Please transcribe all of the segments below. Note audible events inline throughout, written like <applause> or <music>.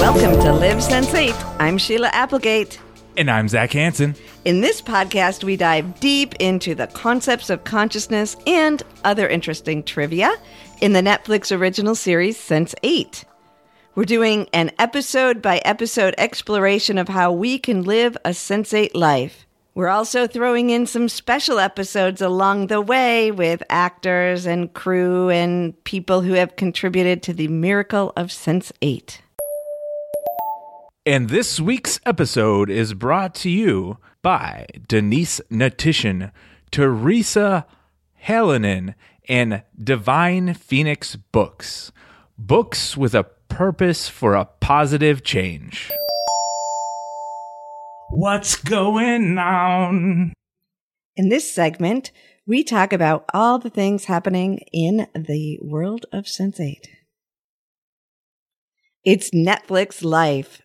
Welcome to Live Sense8. I'm Sheila Applegate. And I'm Zac Hansen. In this podcast, we dive deep into the concepts of consciousness and other interesting trivia in the Netflix original series Sense8. We're doing an episode by episode exploration of how we can live a Sense8 life. We're also throwing in some special episodes along the way with actors and crew and people who have contributed to the miracle of Sense8. And this week's episode is brought to you by Denise Natishan, Teresa Halonen, and Divine Phoenix Books. Books with a purpose for a positive change. What's going on? In this segment, we talk about all the things happening in the world of Sense8. It's Netflix Life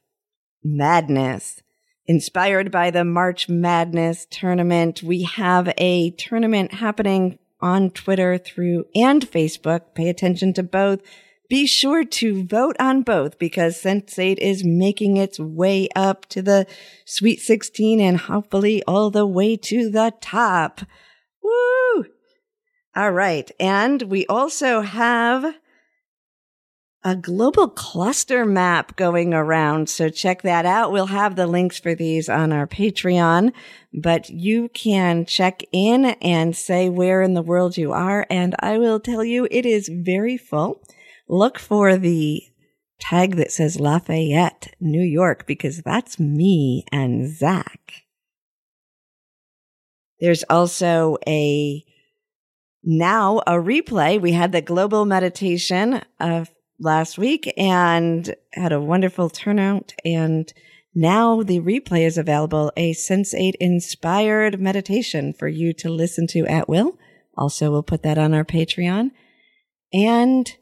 Madness. Inspired by the March Madness tournament, we have a tournament happening on Twitter through and Facebook. Pay attention to both. Be sure to vote on both because Sense8 is making its way up to the Sweet 16 and hopefully all the way to the top. Woo! All right. And we also have a global cluster map going around. So check that out. We'll have the links for these on our Patreon, but you can check in and say where in the world you are. And I will tell you it is very full. Look for the tag that says Lafayette, New York, because that's me and Zach. There's also a now a replay. We had the global meditation of last week and had a wonderful turnout. And now the replay is available, a Sense8 inspired meditation for you to listen to at will. Also, we'll put that on our Patreon. And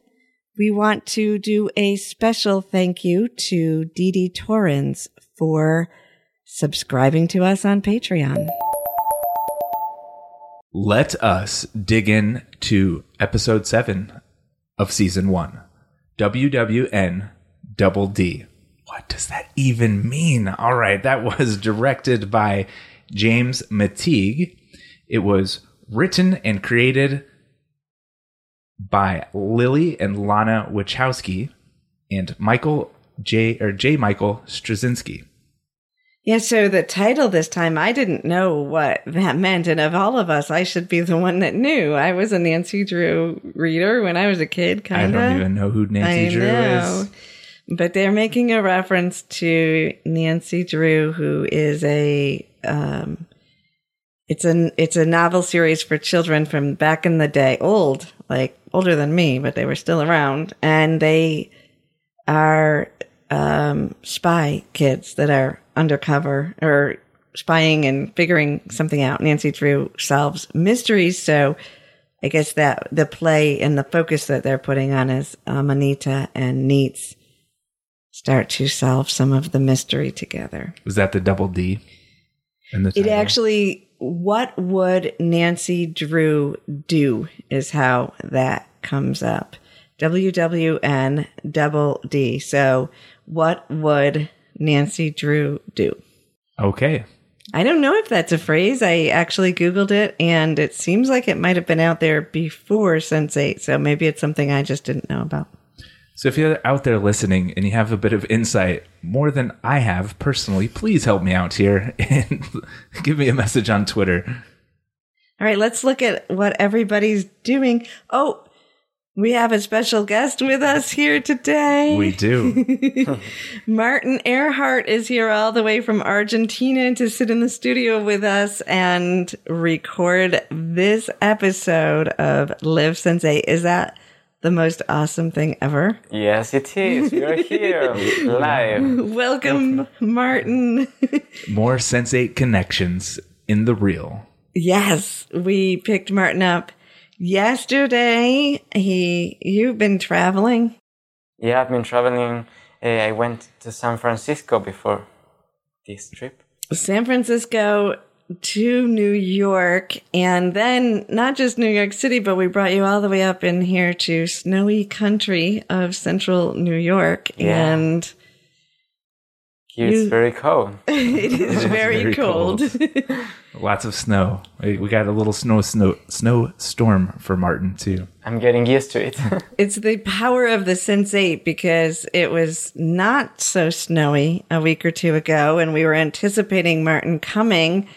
we want to do a special thank you to Dee Dee Torrens for subscribing to us on Patreon. Let us dig in to episode seven of season one. WWN double D. What does that even mean? All right, that was directed by James McTeigue. It was written and created by Lily and Lana Wachowski and Michael J or J. Michael Straczynski. Yeah, so the title this time, I didn't know what that meant. And of all of us, I should be the one that knew. I was a Nancy Drew reader when I was a kid, kind of. I don't even know who Nancy I Drew know. is. But they're making a reference to Nancy Drew, who is a, um, it's an, it's a novel series for children from back in the day, old, like older than me, but they were still around. And they are, um, spy kids that are undercover or spying and figuring something out. Nancy Drew solves mysteries. So I guess that the play and the focus that they're putting on is um, Anita and Neets start to solve some of the mystery together. Was that the double D? In the It title? actually, what would Nancy Drew do is how that comes up. WWN double D. So what would Nancy Drew do? Okay. I don't know if that's a phrase. I actually Googled it and it seems like it might have been out there before Sense8. So maybe it's something I just didn't know about. So if you're out there listening and you have a bit of insight, more than I have personally, please help me out here and <laughs> give me a message on Twitter. All right, let's look at what everybody's doing. Oh, we have a special guest with us here today. We do. <laughs> Martin Erhardt is here all the way from Argentina to sit in the studio with us and record this episode of Live Sense8. Is that the most awesome thing ever? Yes, it is. We are here <laughs> live. Welcome, Martin. <laughs> More Sense8 connections in the real. yes, we picked Martin up yesterday. He, you've been traveling. Yeah, I've been traveling. Uh, I went to San Francisco before this trip. San Francisco to New York, and then not just New York City, but we brought you all the way up in here to snowy country of central New York. Yeah. And Here it's very cold. <laughs> it is very, very cold. <laughs> Lots of snow. We we got a little snow snow snow storm for Martin too. I'm getting used to it. <laughs> it's the power of the Sense 8 because it was not so snowy a week or two ago, and we were anticipating Martin coming.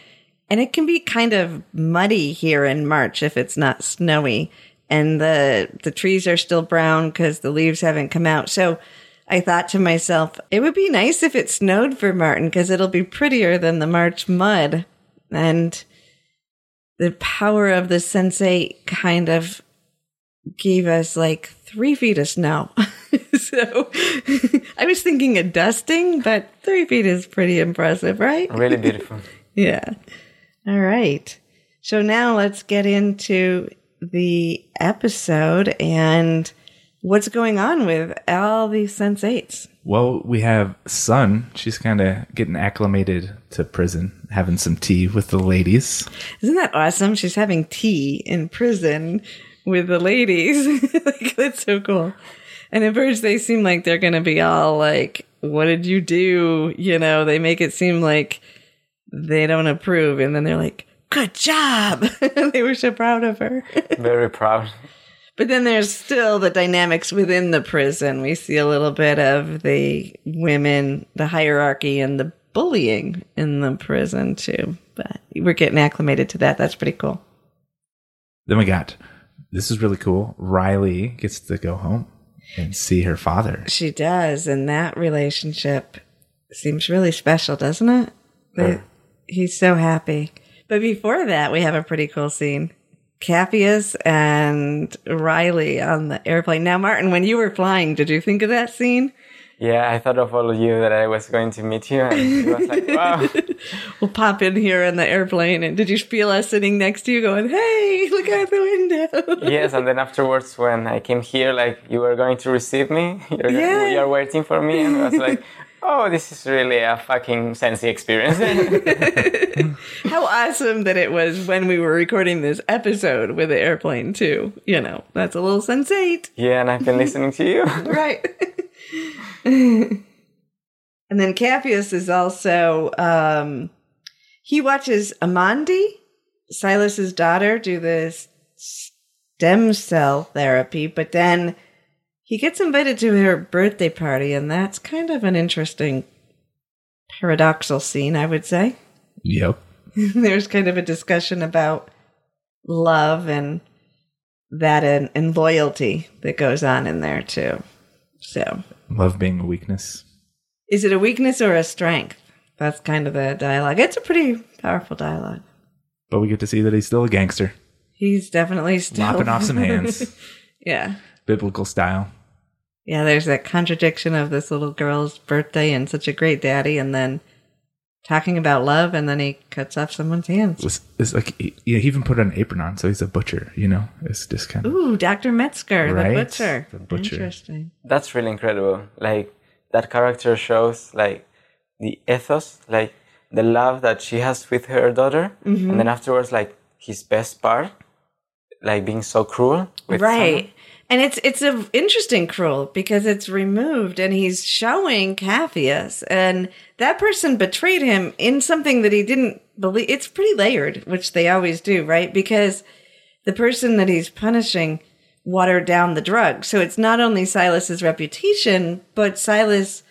And it can be kind of muddy here in March if it's not snowy. And the, the trees are still brown because the leaves haven't come out. So I thought to myself, it would be nice if it snowed for Martin because it'll be prettier than the March mud. And the power of the Sense8 kind of gave us like three feet of snow. <laughs> so <laughs> I was thinking a dusting, but three feet is pretty impressive, right? really <laughs> beautiful. Yeah. All right. So now let's get into the episode and what's going on with all these sensates. Well, we have Sun. She's kind of getting acclimated to prison, having some tea with the ladies. Isn't that awesome? She's having tea in prison with the ladies. <laughs> like, that's so cool. And at first they seem like they're going to be all like, what did you do? You know, they make it seem like they don't approve. And then they're like, good job. <laughs> they were so proud of her. Very proud. But then there's still the dynamics within the prison. We see a little bit of the women, the hierarchy, and the bullying in the prison too. But we're getting acclimated to that. That's pretty cool. Then we got this is really cool. Riley gets to go home and see her father. She does, and that relationship seems really special, doesn't it? They- He's so happy. But before that, we have a pretty cool scene. Capheus and Riley on the airplane. Now, Martin, when you were flying, did you think of that scene? Yeah, I thought of all of you that I was going to meet you, and it was like, wow. <laughs> We'll pop in here in the airplane. And did you feel us sitting next to you going, hey, look out the window? <laughs> yes, and then afterwards, when I came here, like you were going to receive me, <laughs> you're, Yeah. you're waiting for me, and I was like, oh, this is really a fucking sensey experience. <laughs> How awesome that it was when we were recording this episode with the airplane, too. You know, that's a little sensate. yeah, and I've been listening to you. <laughs> right. <laughs> and then Capheus is also um he watches Amondi, Silas's daughter, do this stem cell therapy, but then he gets invited to her birthday party, and that's kind of an interesting paradoxal scene, I would say. Yep. <laughs> There's kind of a discussion about love and that and, and loyalty that goes on in there too. So, Love being a weakness. is it a weakness or a strength? That's kind of the dialogue. It's a pretty powerful dialogue. But we get to see that he's still a gangster, He's definitely still lopping off some hands, <laughs> yeah. Biblical style. Yeah, there's that contradiction of this little girl's birthday and such a great daddy, and then talking about love, and then he cuts off someone's hands. It's, it's like he, he even put an apron on, so he's a butcher. You know, it's just kind of Ooh, Dr. Metzger, Right, the butcher. the butcher. Interesting. That's really incredible. Like that character shows like the ethos, like the love that she has with her daughter, and mm-hmm. then afterwards, like his best part, like being so cruel. With right someone. And it's it's a interesting cruel because it's removed and he's showing Capheus and that person betrayed him in something that he didn't believe. It's pretty layered which they always do right? Because the person that he's punishing watered down the drug. So it's not only silas's reputation but silas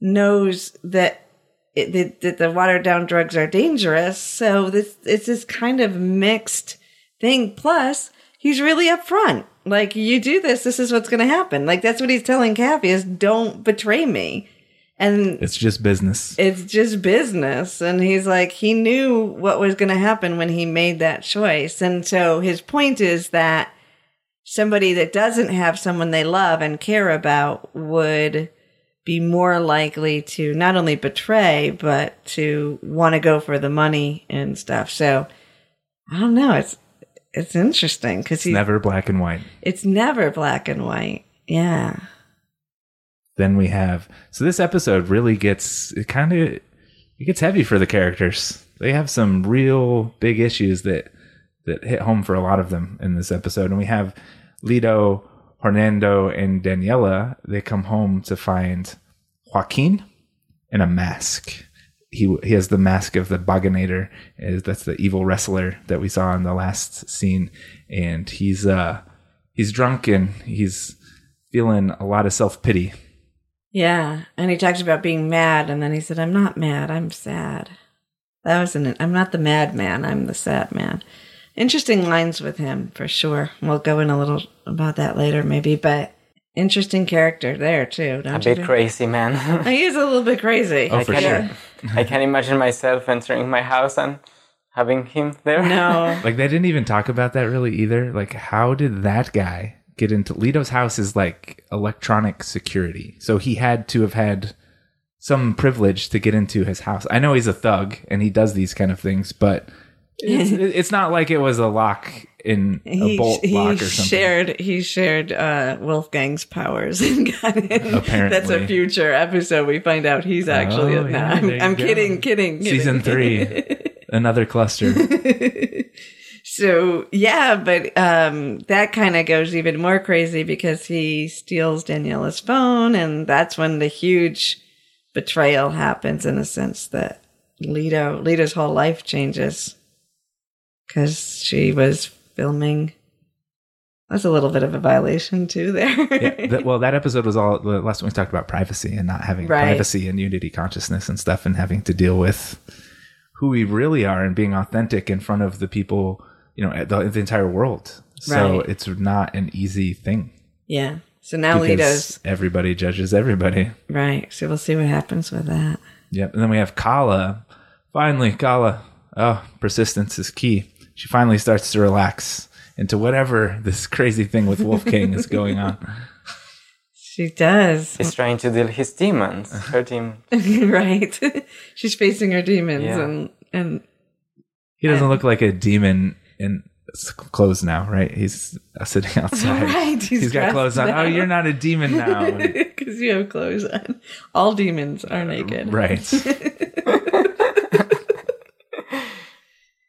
knows that it, that, that the watered down drugs are dangerous. So this it's this kind of mixed thing. Plus he's really upfront. Like, you do this, this is what's going to happen. Like, that's what he's telling Kathy is don't betray me. And it's just business. it's just business. And he's like, he knew what was going to happen when he made that choice. And so his point is that somebody that doesn't have someone they love and care about would be more likely to not only betray, but to want to go for the money and stuff. So I don't know. It's, it's interesting because he's never black and white. it's never black and white. Yeah. Then we have so this episode really gets it kind of it gets heavy for the characters. They have some real big issues that that hit home for a lot of them in this episode. And we have Lito, Hernando, and Daniela. They come home to find Joaquin in a mask. He he has the mask of the Baganator. Is that's the evil wrestler that we saw in the last scene, and he's uh he's drunk and he's feeling a lot of self pity. Yeah, and he talked about being mad, and then he said, "I'm not mad. I'm sad." That was an. I'm not the mad man. I'm the sad man. Interesting lines with him for sure. We'll go in a little about that later, maybe, but interesting character there too. Don't A you bit think? crazy, man. <laughs> He is a little bit crazy. Oh, for I sure. can, I can't imagine myself entering my house and having him there. No. <laughs> Like they didn't even talk about that really either. Like how did that guy get into Lito's house is like electronic security. So he had to have had some privilege to get into his house. I know he's a thug and he does these kind of things, but it's, <laughs> it's not like it was a lock in a bolt he lock or something. shared he shared uh, Wolfgang's powers <laughs> and got in. Apparently. that's a future episode. We find out he's actually. Oh, no, yeah, I'm, I'm kidding, kidding, kidding. Season three, <laughs> another cluster. So yeah, but um, that kind of goes even more crazy because he steals Daniela's phone, and that's when the huge betrayal happens. In a sense that Lito, Lito's whole life changes because she was filming. That's a little bit of a violation too. There, yeah, <laughs> that, well, that episode was all the last one we talked about privacy and not having Right. privacy and unity consciousness and stuff, and having to deal with who we really are and being authentic in front of the people, you know, the, the entire world. So Right. it's not an easy thing yeah. So now Lito's everybody judges everybody. right. So we'll see what happens with that. Yep. And then we have Kala. Finally, Kala. Oh, persistence is key. She finally starts to relax into whatever this <laughs> crazy thing with Wolfgang is going on. She does. He's trying to deal his demons, her <laughs> demons. right. <laughs> She's facing her demons Yeah. and and He doesn't look like a demon in s- clothes now, right? He's uh, sitting outside. Right, he's he's got clothes on. now. Oh, you're not a demon now. because you have clothes on. All demons are naked. right.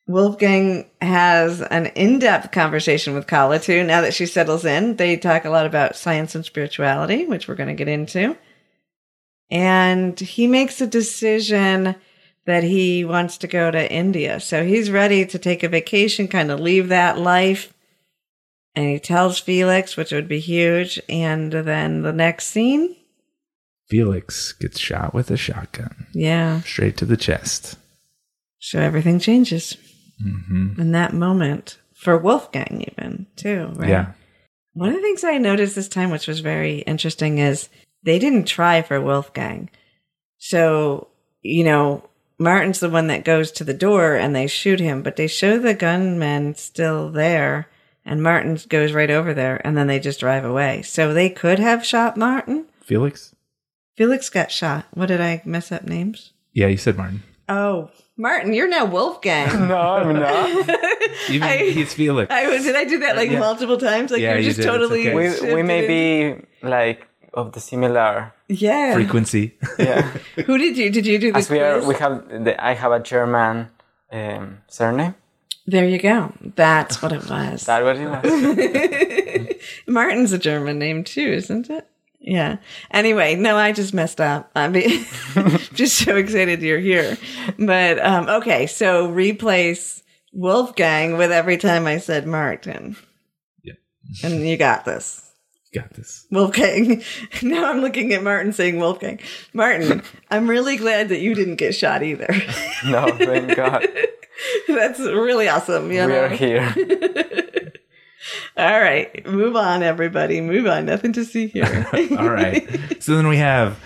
Wolfgang has an in-depth conversation with Kala too. Now that she settles in, they talk a lot about science and spirituality, which we're going to get into. And he makes a decision that he wants to go to India. So he's ready to take a vacation, kind of leave that life. And he tells Felix, which would be huge. And then the next scene, Felix gets shot with a shotgun yeah. straight to the chest. So everything changes hmm in that moment for Wolfgang, even too. Right? Yeah. One of the things I noticed this time, which was very interesting, is they didn't try for Wolfgang. So, you know, Martin's the one that goes to the door and they shoot him, but they show the gunman still there and Martin goes right over there and then they just drive away. So they could have shot Martin. Felix? Felix got shot. What did I mess up names? Yeah, you said Martin. Oh, Martin, you're now Wolfgang. <laughs> No, I'm not. <laughs> Even I- he's Felix. I was, did I do that like Yeah. multiple times? Like Yeah, you're you just did. It's totally. okay. we we shifted may be like of the similar. Yeah. Frequency. Yeah, <laughs> Who did you? Did you do the as we are, quiz? we have. The, I have a German um, surname. There you go. That's what it was. That what it was. Martin's a German name too, isn't it? Yeah. Anyway, no, I just messed up. I mean, <laughs> <laughs> just so excited you're here. But um, okay, so replace Wolfgang with every time I said Martin, Yeah. and you got this. <laughs> Got this. Wolfgang. Now I'm looking at Martin saying Wolfgang. Martin, I'm really glad that you didn't get shot either. no, thank God, That's really awesome. You we know? are here. <laughs> All right, move on, everybody. Move on. Nothing to see here. <laughs> All right. <laughs> So then we have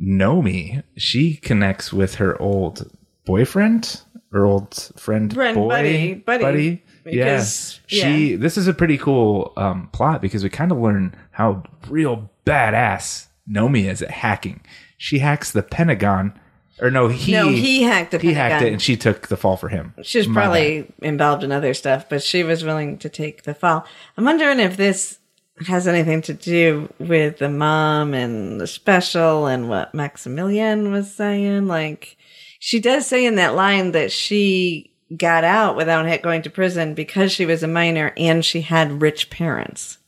Nomi. She connects with her old boyfriend her old friend, Friend, boy, buddy, buddy. Because- yeah. She. This is a pretty cool um, plot because we kind of learn how real badass Nomi is at hacking. She hacks the Pentagon, or no, he no, he hacked the he hacked it, and she took the fall for him. She was My bad. probably involved in other stuff, but she was willing to take the fall. I'm wondering if this has anything to do with the mom and the special and what Maximilian was saying. Like, she does say in that line that she got out without going to prison because she was a minor and she had rich parents.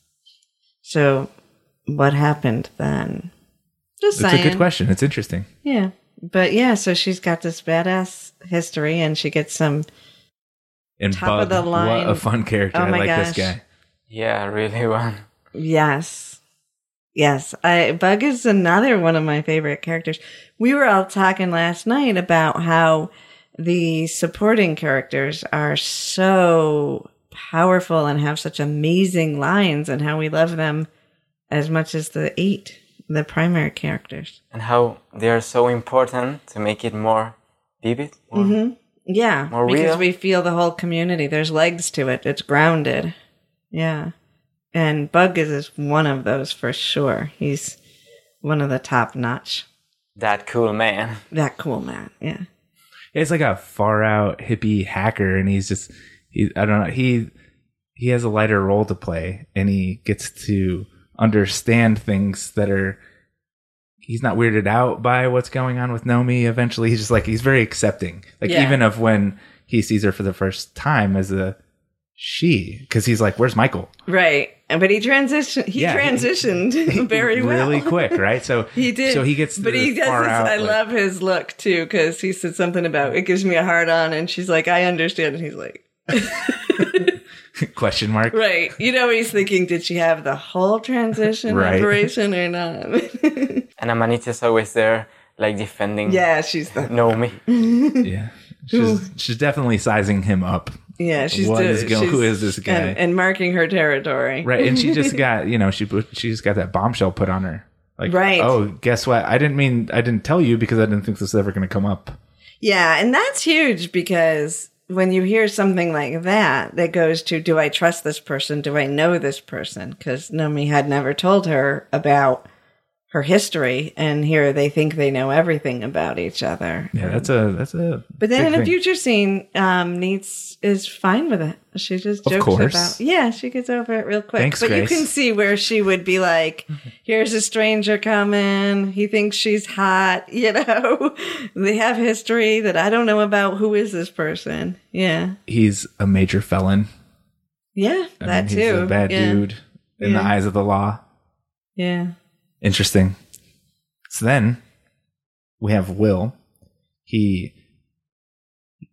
So, what happened then? Just It's a good question. It's interesting. Yeah. But yeah, so she's got this badass history and she gets some And Top Bug, of the line. what a fun character. Oh I like gosh. this guy. Yeah, really <laughs> one. Yes. Yes. I Bug is another one of my favorite characters. We were all talking last night about how the supporting characters are so powerful and have such amazing lines and how we love them as much as the eight, the primary characters. And how they are so important to make it more vivid. More, mm-hmm. Yeah. More because real. we feel the whole community. There's legs to it. It's grounded. Yeah. And Bug is is one of those for sure. He's one of the top notch. That cool man. That cool man. Yeah. It's like a far out hippie hacker, and he's just he. I don't know. He he has a lighter role to play, and he gets to understand things that are. He's not weirded out by what's going on with Nomi. Eventually, he's just like he's very accepting. Like Yeah. even of when he sees her for the first time as a she, because he's like, "Where's Michael?" Right. But he transitioned. He Yeah, he- transitioned <laughs> very well. really quick, right? So <laughs> He did. So he gets, but he does. This, out, I like- love his look too because he said something about it gives me a hard on, and she's like, "I understand," and he's like, <laughs> <laughs> question mark. "Right." You know, he's thinking, did she have the whole transition Right. operation or not? <laughs> And Amanita's always there, like defending yeah, she's the Nomi. <laughs> Yeah, she's she's definitely sizing him up. Yeah, she's What do- is go- she's- who is this guy? And, and marking her territory. Right, and she just got you know she she just got that bombshell put on her. Like, Right. Oh, guess what? I didn't mean I didn't tell you because I didn't think this was ever going to come up. Yeah, and that's huge because when you hear something like that, that goes to do I trust this person? Do I know this person? Because Nomi had never told her about her history, and here they think they know everything about each other. Yeah, that's a that's a. But then in a thing. future scene, um, Neets is fine with it. She just jokes about. Yeah, she gets over it real quick. Thanks, but Grace. you can see where she would be like, <laughs> "Here's a stranger coming. He thinks she's hot. <laughs> You know, they have history that I don't know about. Who is this person? Yeah, he's a major felon. yeah, I that mean, too. Bad yeah. dude in the eyes of the law. Yeah, Interesting. So then we have Will. He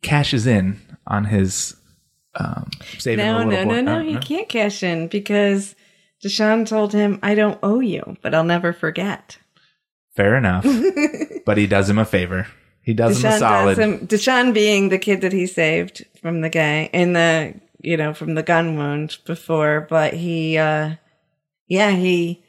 cashes in on his um, saving no, the little no, boy. no, no. Oh, He can't cash in because Deshaun told him, "I don't owe you, but I'll never forget." Fair enough, <laughs> but he does him a favor. He does him a solid. him. Deshaun being the kid that he saved from the gang in the you know from the gun wound before, but he, uh yeah, he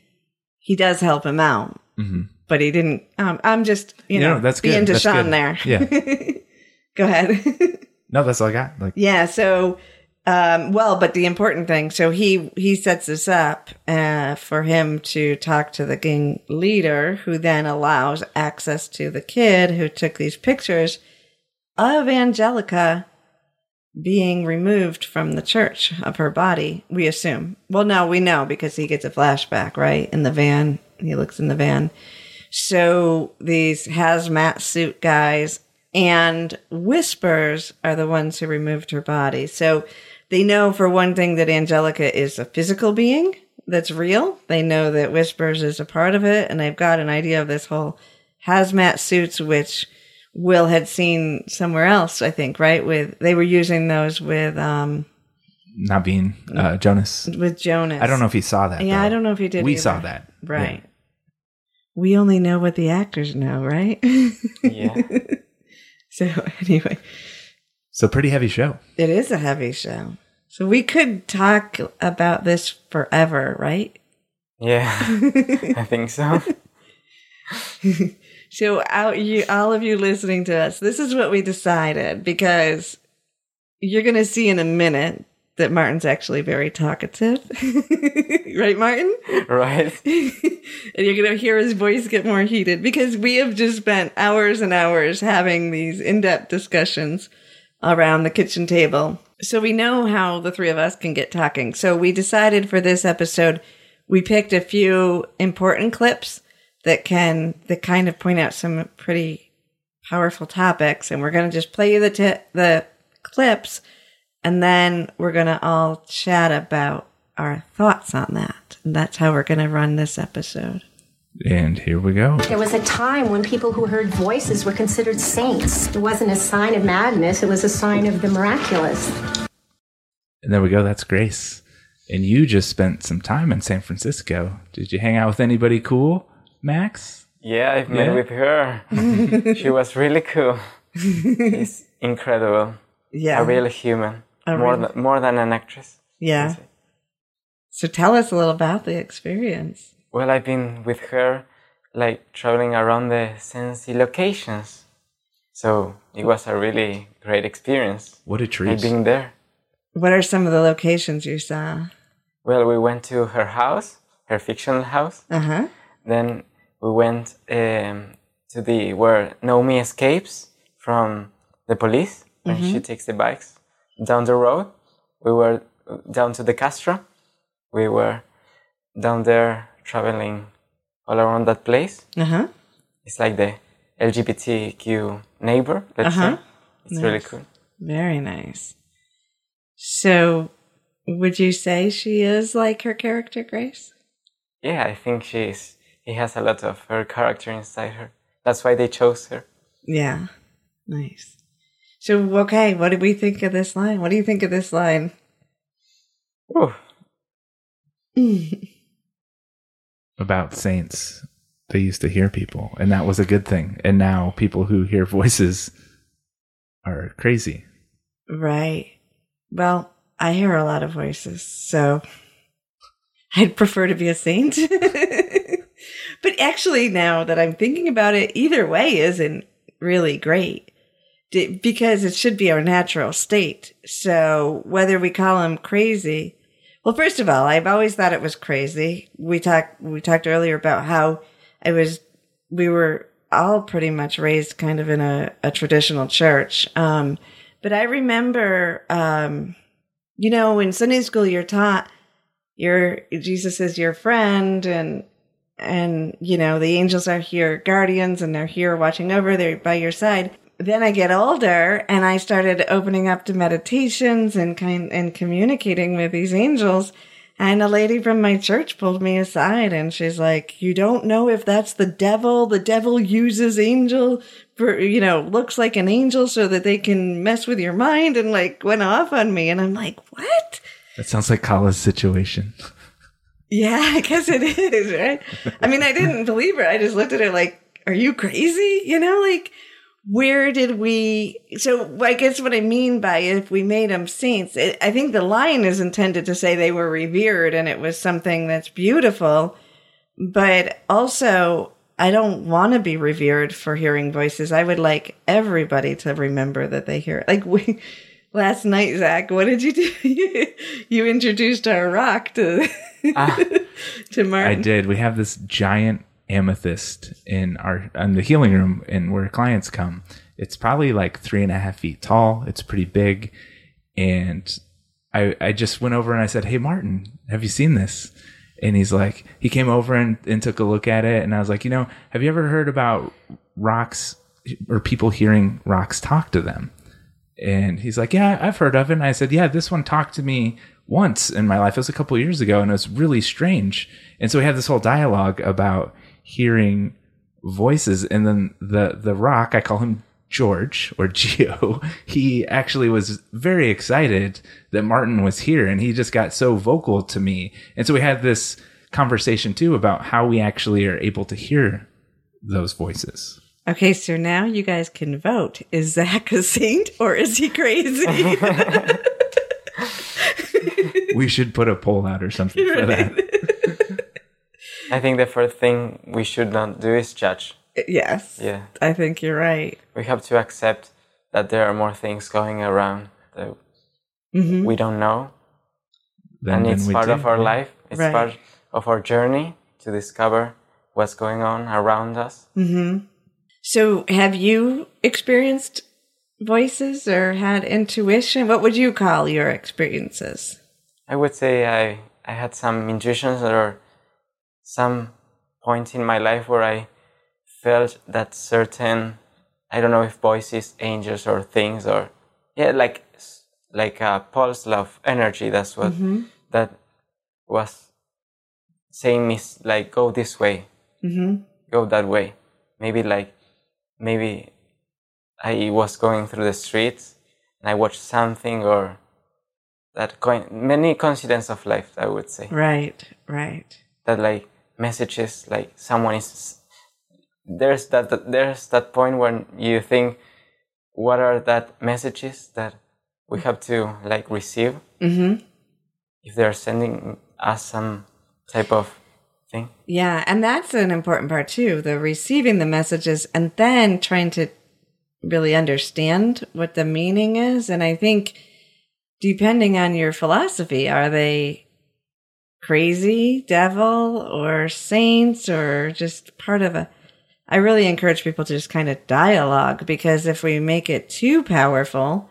he does help him out, Mhm. but he didn't. Um, I'm just you No, know that's being good. That's Deshaun good. there. Yeah. <laughs> Go ahead. <laughs> No, that's all I got. Like, Yeah. So, um, well, but the important thing, so he, he sets this up, uh, for him to talk to the gang leader who then allows access to the kid who took these pictures of Angelica being removed from the church of her body, we assume. Well, no, we know because he gets a flashback, right? In the van. He looks in the van. So these hazmat suit guys and Whispers are the ones who removed her body. So they know for one thing that Angelica is a physical being that's real. They know that Whispers is a part of it, and they've got an idea of this whole hazmat suits, which Will had seen somewhere else, I think, right? With they were using those with um not being uh, Jonas. with Jonas. I don't know if he saw that. Yeah, though. I don't know if he did. We either. saw that. Right. Yeah. We only know what the actors know, right? Yeah. <laughs> so anyway, So pretty heavy show. it is a heavy show. So we could talk about this forever, right? Yeah. <laughs> I think so. <laughs> So out you all of you listening to us, this is what we decided because you're going to see in a minute that Martin's actually very talkative. <laughs> right, Martin? right? <laughs> and you're going to hear his voice get more heated because we have just spent hours and hours having these in-depth discussions around the kitchen table. So we know how the three of us can get talking. So we decided for this episode, we picked a few important clips that can that kind of point out some pretty powerful topics, and we're going to just play you the t- the clips, and then we're going to all chat about our thoughts on that. And that's how we're going to run this episode. And here we go. There was a time when people who heard voices were considered saints. It wasn't a sign of madness, it was a sign of the miraculous. And there we go. That's Grace. And you just spent some time in San Francisco. Did you hang out with anybody cool, Max? Yeah, I've met Yeah? with her. <laughs> she was really cool. She's <laughs> incredible. Yeah. A real human. A more real- than more than an actress. yeah. So tell us a little about the experience. Well, I've been with her, like traveling around the Sense8 locations. So it was a really great experience. What a treat. being there. What are some of the locations you saw? Well, we went to her house, her fictional house. Uh huh. Then we went um, to the where Nomi escapes from the police when she takes the bikes down the road. We were down to the Castro. We were down there traveling all around that place. Uh huh. It's like the LGBTQ neighbor. Let's Uh-huh. say it's really cool. Very nice. So, would you say she is like her character, Grace? Yeah, I think she's. He has a lot of her character inside her. That's why they chose her. Yeah. Nice. So, okay, what did we think of this line? What do you think of this line? Ooh. <laughs> about saints. They used to hear people, and that was a good thing. And now people who hear voices are crazy. Right. Well, I hear a lot of voices, so <laughs> I'd prefer to be a saint. <laughs> but actually, now that I'm thinking about it, either way isn't really great because it should be our natural state. So whether we call them crazy, well, first of all, I've always thought it was crazy. We talked, we talked earlier about how it was, we were all pretty much raised kind of in a, a traditional church. Um, but I remember, um, you know, in Sunday school, you're taught your Jesus is your friend and, and, you know, the angels are here guardians and they're here watching over, they're by your side. Then I get older and I started opening up to meditations and kind and communicating with these angels. And a lady from my church pulled me aside and she's like, you don't know if that's the devil. The devil uses angel for, you know, looks like an angel so that they can mess with your mind and like went off on me. And I'm like, what? That sounds like Kala's situation. <laughs> Yeah, <laughs> I guess it is, right? I mean, I didn't believe her. I just looked at her like, are you crazy? You know, like, where did we? So I guess what I mean by if we made them saints, it, I think the line is intended to say they were revered and it was something that's beautiful. But also, I don't want to be revered for hearing voices. I would like everybody to remember that they hear it. Like <laughs> we, last night, Zac, what did you do? <laughs> you introduced our rock to ah, <laughs> to Martin. I did. We have this giant amethyst in our in the healing room and where clients come. It's probably like three and a half feet tall. It's pretty big. And I I just went over and I said, Hey Martin, have you seen this? And he's like, he came over and, and took a look at it and I was like, you know, have you ever heard about rocks or people hearing rocks talk to them? And he's like, Yeah, I've heard of it. And I said, Yeah, this one talked to me once in my life. It was a couple years ago and it was really strange. And so we had this whole dialogue about hearing voices. And then the, the rock, I call him George or <laughs> Geo, he actually was very excited that Martin was here and he just got so vocal to me. And so we had this conversation too about how we actually are able to hear those voices. Okay, so now you guys can vote. Is Zac <laughs> a saint or is he crazy? <laughs> we should put a poll out or something for that. I think the first thing we should not do is judge. yes. Yeah. I think you're right. We have to accept that there are more things going around that Mm-hmm. we don't know. Then- and then it's part do, of our yeah. life. It's Right. part of our journey to discover what's going on around us. Mm-hmm. So, have you experienced voices or had intuition? What would you call your experiences? I would say I, I had some intuitions or some points in my life where I felt that certain, I don't know if voices, angels, or things, or yeah, like like a pulse of energy. That's what that was saying me like go this way, Mm-hmm. go that way. Maybe like maybe I was going through the streets and I watched something or that coin many coincidence of life I would say Right, right. that like messages like someone is there's that, that there's that point when you think what are that messages that we have to like receive Mm-hmm. if they're sending us some type of thing Yeah, and that's an important part too, the receiving the messages and then trying to really understand what the meaning is. And I think depending on your philosophy, are they crazy, devil, or saints, or just part of a I really encourage people to just kind of dialogue because if we make it too powerful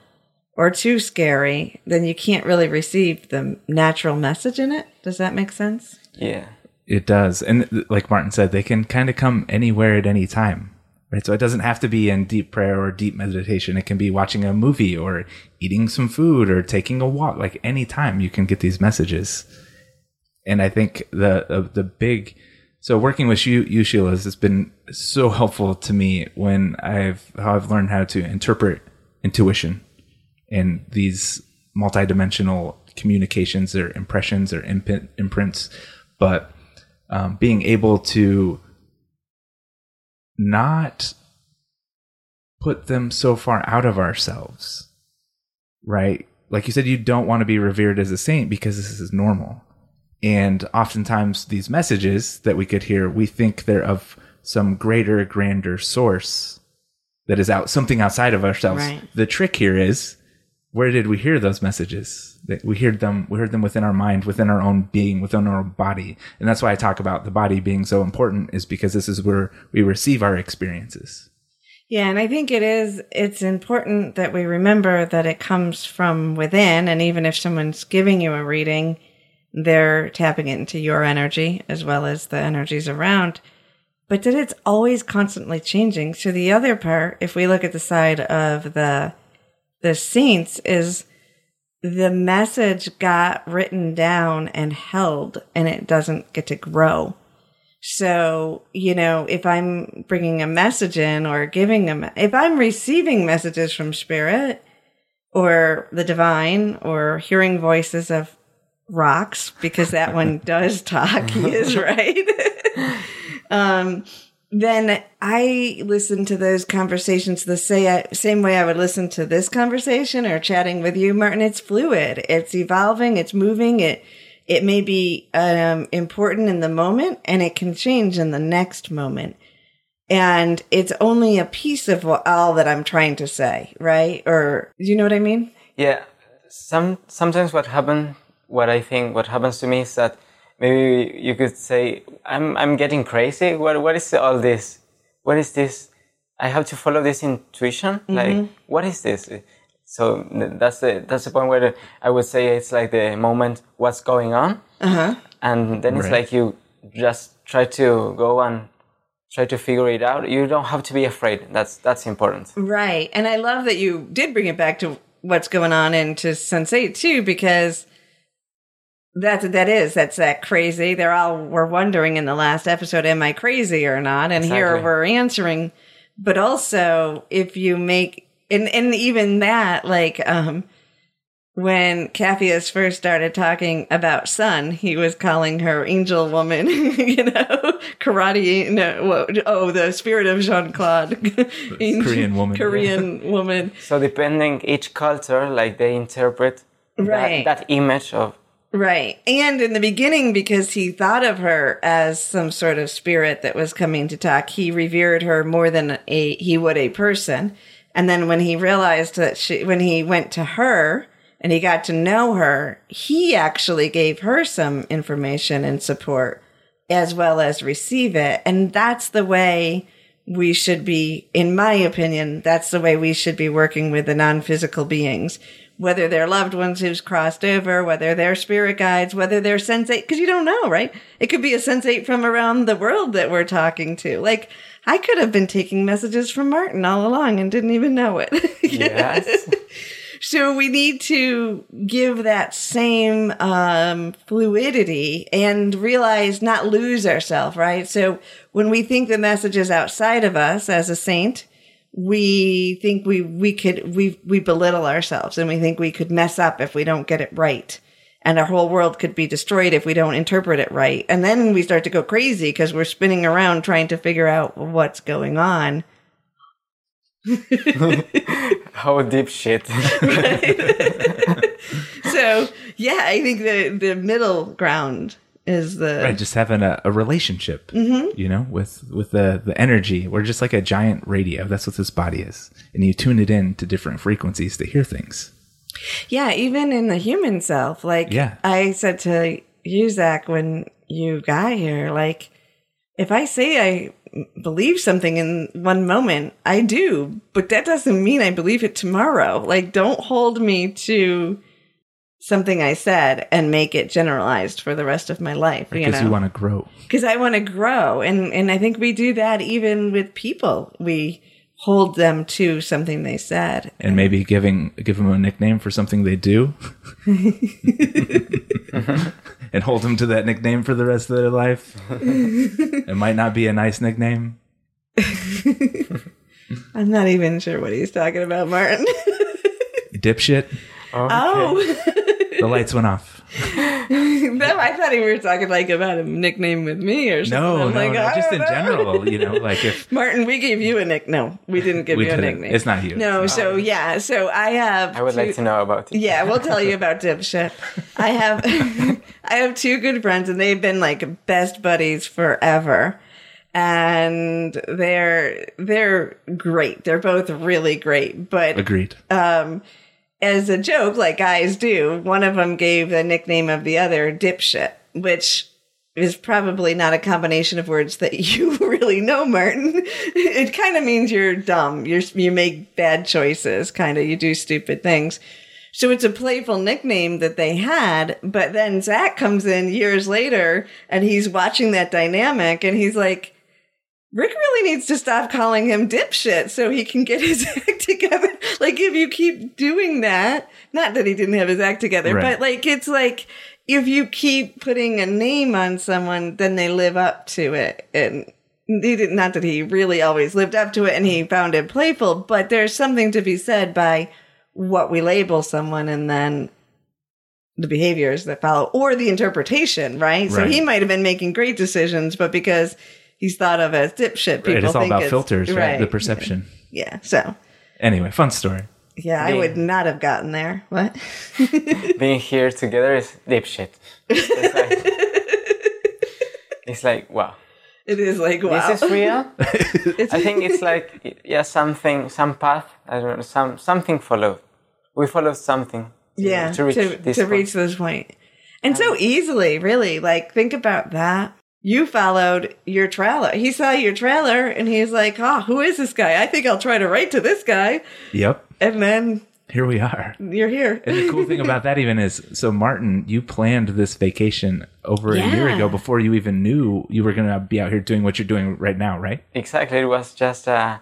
or too scary, then you can't really receive the natural message in it. Does that make sense? yeah It does. And like Martin said, they can kind of come anywhere at any time. Right. So it doesn't have to be in deep prayer or deep meditation. It can be watching a movie or eating some food or taking a walk. Like any time you can get these messages. And I think the, the, the big, so working with you, you Sheila, has been so helpful to me when I've, how I've learned how to interpret intuition and these multidimensional communications or impressions or imp- imprints, but um, being able to not put them so far out of ourselves, right? Like you said, you don't want to be revered as a saint because this is normal. And oftentimes, these messages that we could hear, we think they're of some greater, grander source that is out something outside of ourselves. Right. The trick here is where did we hear those messages? We heard them, we heard them within our mind, within our own being, within our own body. And that's why I talk about the body being so important is because this is where we receive our experiences. Yeah, and I think it is it's important that we remember that it comes from within and even if someone's giving you a reading, they're tapping into your energy as well as the energies around. But that it's always constantly changing. So the other part, if we look at the side of the the saints is the message got written down and held and it doesn't get to grow. So, you know, if I'm bringing a message in or giving them, if I'm receiving messages from spirit or the divine or hearing voices of rocks, because that one <laughs> does talk, he is right. <laughs> um, then I listen to those conversations the say, same way I would listen to this conversation or chatting with you, Martin. It's fluid. It's evolving. It's moving. It, it may be um, important in the moment and it can change in the next moment. And it's only a piece of all that I'm trying to say, right? Or do you know what I mean? Yeah, some sometimes what happen, what I think, what happens to me is that maybe you could say, "I'm I'm getting crazy. What what is all this? What is this? I have to follow this intuition. Mm-hmm. Like, what is this?" So that's the that's the point where I would say it's like the moment, what's going on, uh-huh. and then it's like you just try to go and try to figure it out. You don't have to be afraid. That's that's important. Right. And I love that you did bring it back to what's going on into Sense8 too, because that's that is that's that crazy. They're all were wondering in the last episode, am I crazy or not? And here we're answering. But also if you make and and even that, like um when Capheus first started talking about Sun, he was calling her angel woman, <laughs> you know, karate, no, what- oh, the spirit of Jean Claude. <laughs> Korean woman. Korean <laughs> woman. So depending each culture, like they interpret Right. that, that image of Right. And in the beginning, because he thought of her as some sort of spirit that was coming to talk, he revered her more than a, he would a person. And then when he realized that she, when he went to her and he got to know her, he actually gave her some information and support as well as receive it. And that's the way we should be, in my opinion, that's the way we should be working with the non-physical beings. Whether they're loved ones who's crossed over, whether they're spirit guides, whether they're sensate, because you don't know, right? It could be a sensate from around the world that we're talking to. Like, I could have been taking messages from Martin all along and didn't even know it. <laughs> Yes. <laughs> So we need to give that same um, fluidity and realize not lose ourselves, right? So when we think the message is outside of us as a saint, we think we we could we we belittle ourselves and we think we could mess up if we don't get it right. And our whole world could be destroyed if we don't interpret it right. And then we start to go crazy because we're spinning around trying to figure out what's going on. <laughs> How deep shit. <laughs> so yeah, I think the the middle ground is the Right, just having a, a relationship, mm-hmm. you know, with with the the energy. We're just like a giant radio. That's what this body is, and you tune it in to different frequencies to hear things. yeah. Even in the human self, like Yeah. I said to you, Zac, when you got here, like if I say I believe something in one moment, I do, but that doesn't mean I believe it tomorrow. Like, don't hold me to something I said and make it generalized for the rest of my life. You Because know? you want to grow. because I want to grow, and and I think we do that even with people. We hold them to something they said. and maybe giving give them a nickname for something they do <laughs> and hold them to that nickname for the rest of their life <laughs> it might not be a nice nickname <laughs> I'm not even sure what he's talking about, Martin. dipshit oh, the lights went off <laughs> no, I thought he were talking like about a nickname with me or something. no I'm no, like, no just don't in know. general you know like if <laughs> Martin, we gave you a nick. No, we didn't give We you a didn't. nickname. It's not you. No, It's so yeah, so I have. I would like to know about it. Yeah, we'll tell you about dipshit. I have <laughs> I have two good friends and they've been like best buddies forever. And they're they're great. They're both really great. But agreed um, as a joke, like guys do, one of them gave the nickname of the other dipshit, which is probably not a combination of words that <laughs> you really know, Martin. <laughs> It kind of means you're dumb. You're, you make bad choices, kind of. You do stupid things. So it's a playful nickname that they had, but then Zac comes in years later and he's watching that dynamic and he's like, Rick really needs to stop calling him dipshit so he can get his <laughs> act together. Like, if you keep doing that, not that he didn't have his act together, Right. but like, it's like, if you keep putting a name on someone, then they live up to it. And he did, not that he really always lived up to it and he found it playful, but there's something to be said by what we label someone and then the behaviors that follow or the interpretation, right? So he might have been making great decisions, but because he's thought of as dipshit, people right it's all about filters right, the right. perception Yeah. So anyway fun story yeah, I would not have gotten there. What? <laughs> Being here together is dipshit. It's like, <laughs> it's like wow. It is like wow. This is real. <laughs> I think it's like yeah, something, some path. I don't know, some something followed. We followed something. to- yeah to reach to, this to point. reach this point and so easily really like think about that you followed your trailer. He saw your trailer and he's like oh who is this guy? I think i'll try to write to this guy. Yep. And then here we are. You're here. And the cool thing about that even is, so Martin, you planned this vacation over a year ago before you even knew you were going to be out here doing what you're doing right now, right? Exactly. It was just uh,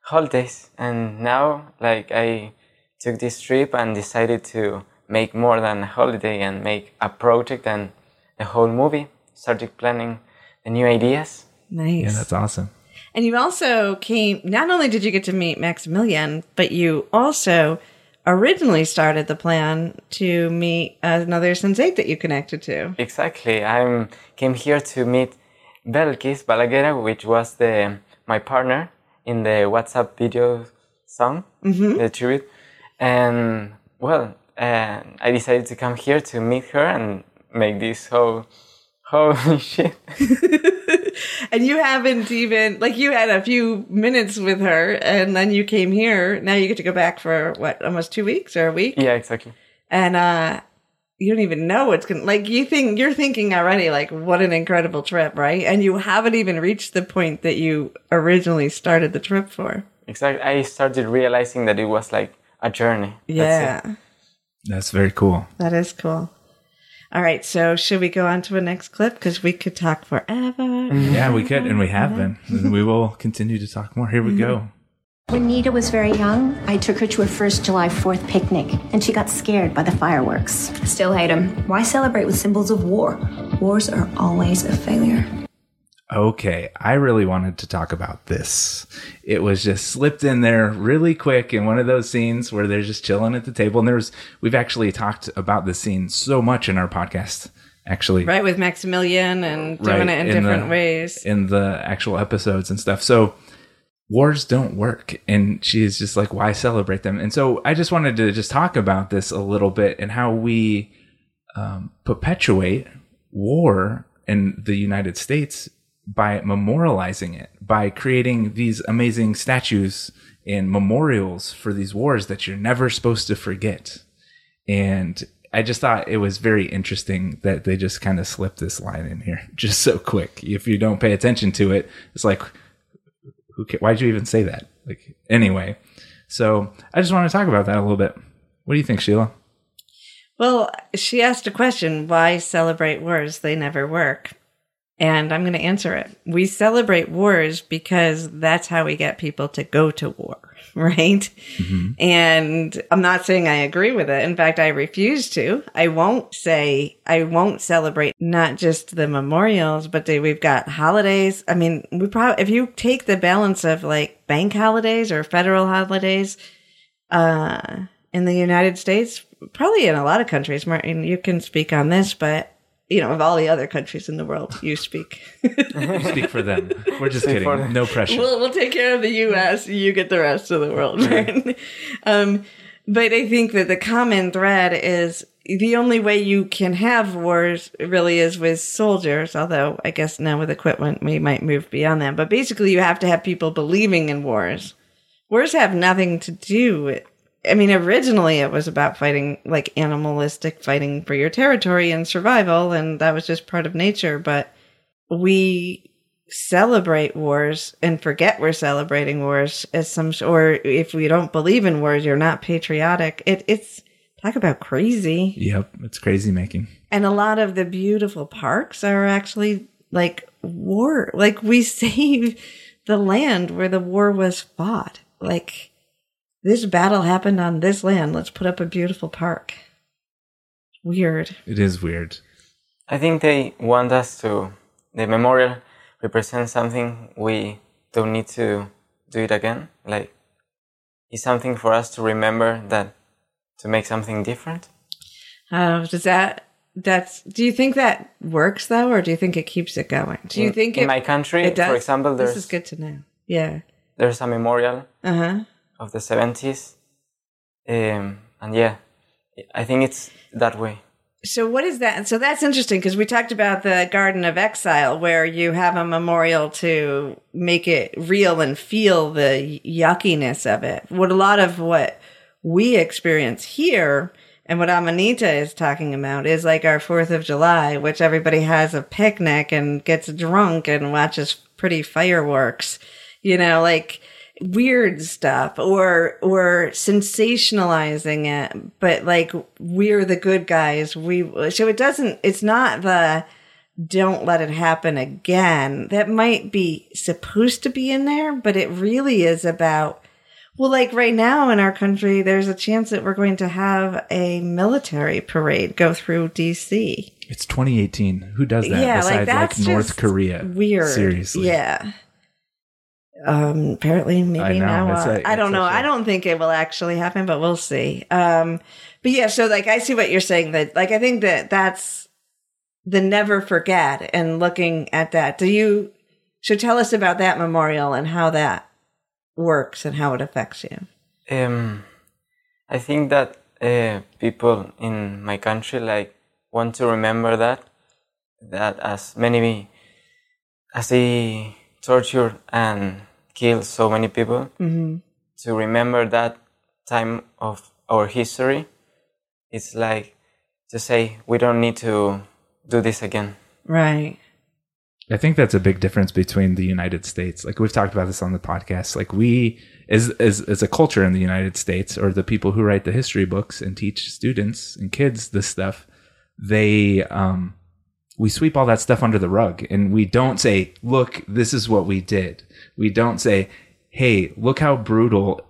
holidays, and now like I took this trip and decided to make more than a holiday and make a project and a whole movie. Started planning the new ideas. nice Yeah, that's awesome. And you also came, not only did you get to meet Maximilian, but you also originally started the plan to meet another sensate that you connected to. Exactly. I came here to meet Belkis Balaguera, which was the my partner in the WhatsApp video song, the tribute. And well, uh, I decided to come here to meet her and make this whole holy <laughs> shit. <laughs> And you haven't even, like, you had a few minutes with her and then you came here. Now you get to go back for what, almost two weeks or a week? yeah, exactly. And, uh, you don't even know what's gonna, like, you think, you're thinking already, like, what an incredible trip, right? And you haven't even reached the point that you originally started the trip for. Exactly. I started realizing that it was like a journey. That's. Yeah. That's very cool. That is cool. All right, so should we go on to a next clip because we could talk forever? Mm-hmm. Yeah, we could, and we have been, and we will continue to talk more. Here we go. Mm-hmm. When Neets was very young, I took her to her first July 4th picnic, and she got scared by the fireworks. Still hate them. Why celebrate with symbols of war? Wars are always a failure. Okay, I really wanted to talk about this. It was just slipped in there really quick in one of those scenes where they're just chilling at the table. And there's, we've actually talked about this scene so much in our podcast, actually. Right, with Maximilian and doing it in, in different the- ways. in the actual episodes and stuff. So wars don't work. And she's just like, why celebrate them? And so I just wanted to just talk about this a little bit and how we um, perpetuate war in the United States by memorializing it, by creating these amazing statues and memorials for these wars that you're never supposed to forget. And I just thought it was very interesting that they just kind of slipped this line in here <laughs> just so quick. If you don't pay attention to it, it's like, who? Ca- why'd you even say that? Like, anyway. So I just want to talk about that a little bit. What do you think, Sheila? Well, she asked a question why celebrate wars? They never work. And I'm going to answer it. We celebrate wars because that's how we get people to go to war, <laughs> right? And I'm not saying I agree with it. In fact, I refuse to. I won't say, I won't celebrate not just the memorials, but they, we've got holidays. I mean, we probably, if you take the balance of like bank holidays or federal holidays, uh, in the United States, probably in a lot of countries. Martin, you can speak on this, but you know, of all the other countries in the world, you speak. you Speak for them. We're just Speak kidding. No pressure. we'll, we'll take care of the U.S. You get the rest of the world. Right? <laughs> um, but I think that the common thread is the only way you can have wars really is with soldiers. Although I guess now with equipment we might move beyond that. But basically, you have to have people believing in wars. Wars have nothing to do with. I mean, originally it was about fighting, like animalistic fighting for your territory and survival, and that was just part of nature. But we celebrate wars and forget we're celebrating wars as some, or if we don't believe in wars, you're not patriotic. It, it's talk about crazy. yep. It's crazy making. And a lot of the beautiful parks are actually like war, like we <laughs> save the land where the war was fought. Like this battle happened on this land. Let's put up a beautiful park. Weird. It is weird. I think they want us to. The memorial represents something we don't need to do it again. Like, it's something for us to remember that to make something different. Uh, does that that's do you think that works though or do you think it keeps it going do you in, think in it, my country, it does for example, there's this is good to know yeah there's a memorial uh-huh of the 70s, um, and yeah, I think it's that way. so what is that so that's interesting because we talked about the garden of exile where you have a memorial to make it real and feel the yuckiness of it. What a lot of what we experience here and what Amanita is talking about is like our Fourth of July, which everybody has a picnic and gets drunk and watches pretty fireworks, you know, like weird stuff or, or sensationalizing it, but like we're the good guys. We, so it doesn't, it's not the, don't let it happen again. That might be supposed to be in there, but it really is about, well, like right now in our country, there's a chance that we're going to have a military parade go through DC. It's 2018. Who does that yeah, besides like like North Korea? Weird. Seriously. Yeah. Um, apparently maybe I know, now, it's uh, a- I don't know. such a- I don't think it will actually happen, but we'll see. Um, but yeah, so like I see what you're saying that like I think that that's the never forget and looking at that. Do you, so tell us about that memorial and how that works and how it affects you. Um, I think that uh, people in my country like want to remember that that as many as they torture and kill so many people Mm-hmm. to remember that time of our history it's like to say we don't need to do this again Right. I think that's a big difference between the United States. Like we've talked about this on the podcast. Like we, as as as a culture in the United States, or the people who write the history books and teach students and kids this stuff, they um, we sweep all that stuff under the rug, and we don't say, "Look, this is what we did." We don't say, "Hey, look how brutal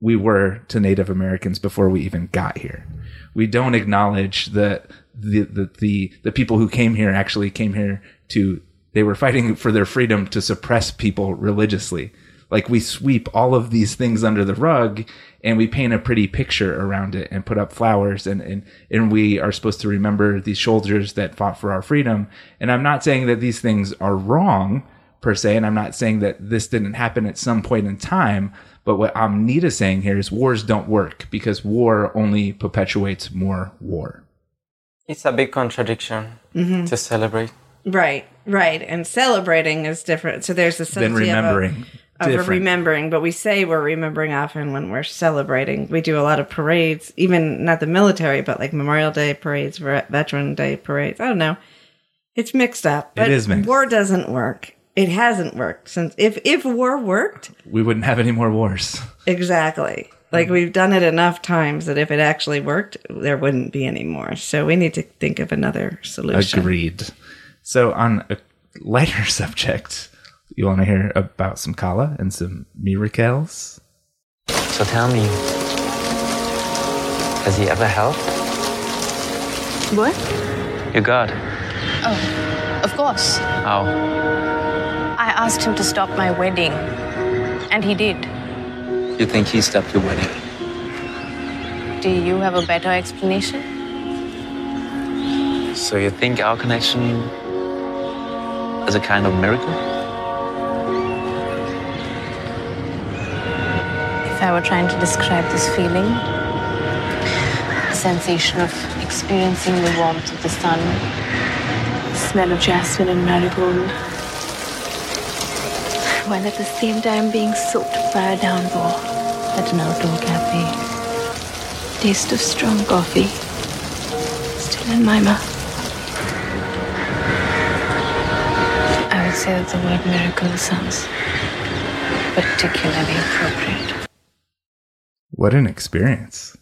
we were to Native Americans before we even got here." We don't acknowledge that the the the, the people who came here actually came here to they were fighting for their freedom to suppress people religiously. Like we sweep all of these things under the rug and we paint a pretty picture around it and put up flowers and, and, and we are supposed to remember these soldiers that fought for our freedom. And I'm not saying that these things are wrong per se. And I'm not saying that this didn't happen at some point in time. But what Amanita is saying here is wars don't work because war only perpetuates more war. It's a big contradiction mm-hmm. to celebrate. Right, right. And celebrating is different. So there's a sense Then remembering. of a Different. remembering, but we say we're remembering often when we're celebrating. We do a lot of parades, even not the military, but like Memorial Day parades, Ve- Veteran Day parades. I don't know. It's mixed up. But is mixed. War doesn't work. It hasn't worked since. If if war worked, We wouldn't have any more wars. exactly. Like we've done it enough times that if it actually worked, there wouldn't be any more. So we need to think of another solution. Agreed. So on a lighter <laughs> subject, you want to hear about some kala and some miracles? So tell me, has he ever helped? What? Your God. Oh, of course. How? I asked him to stop my wedding, and he did. You think he stopped your wedding? Do you have a better explanation? So you think our connection is a kind of miracle? I were trying to describe this feeling, the sensation of experiencing the warmth of the sun, the smell of jasmine and marigold, while at the same time being soaked by a downpour at an outdoor cafe, taste of strong coffee. Still in my mouth. I would say that the word miracle sounds particularly appropriate. What an experience.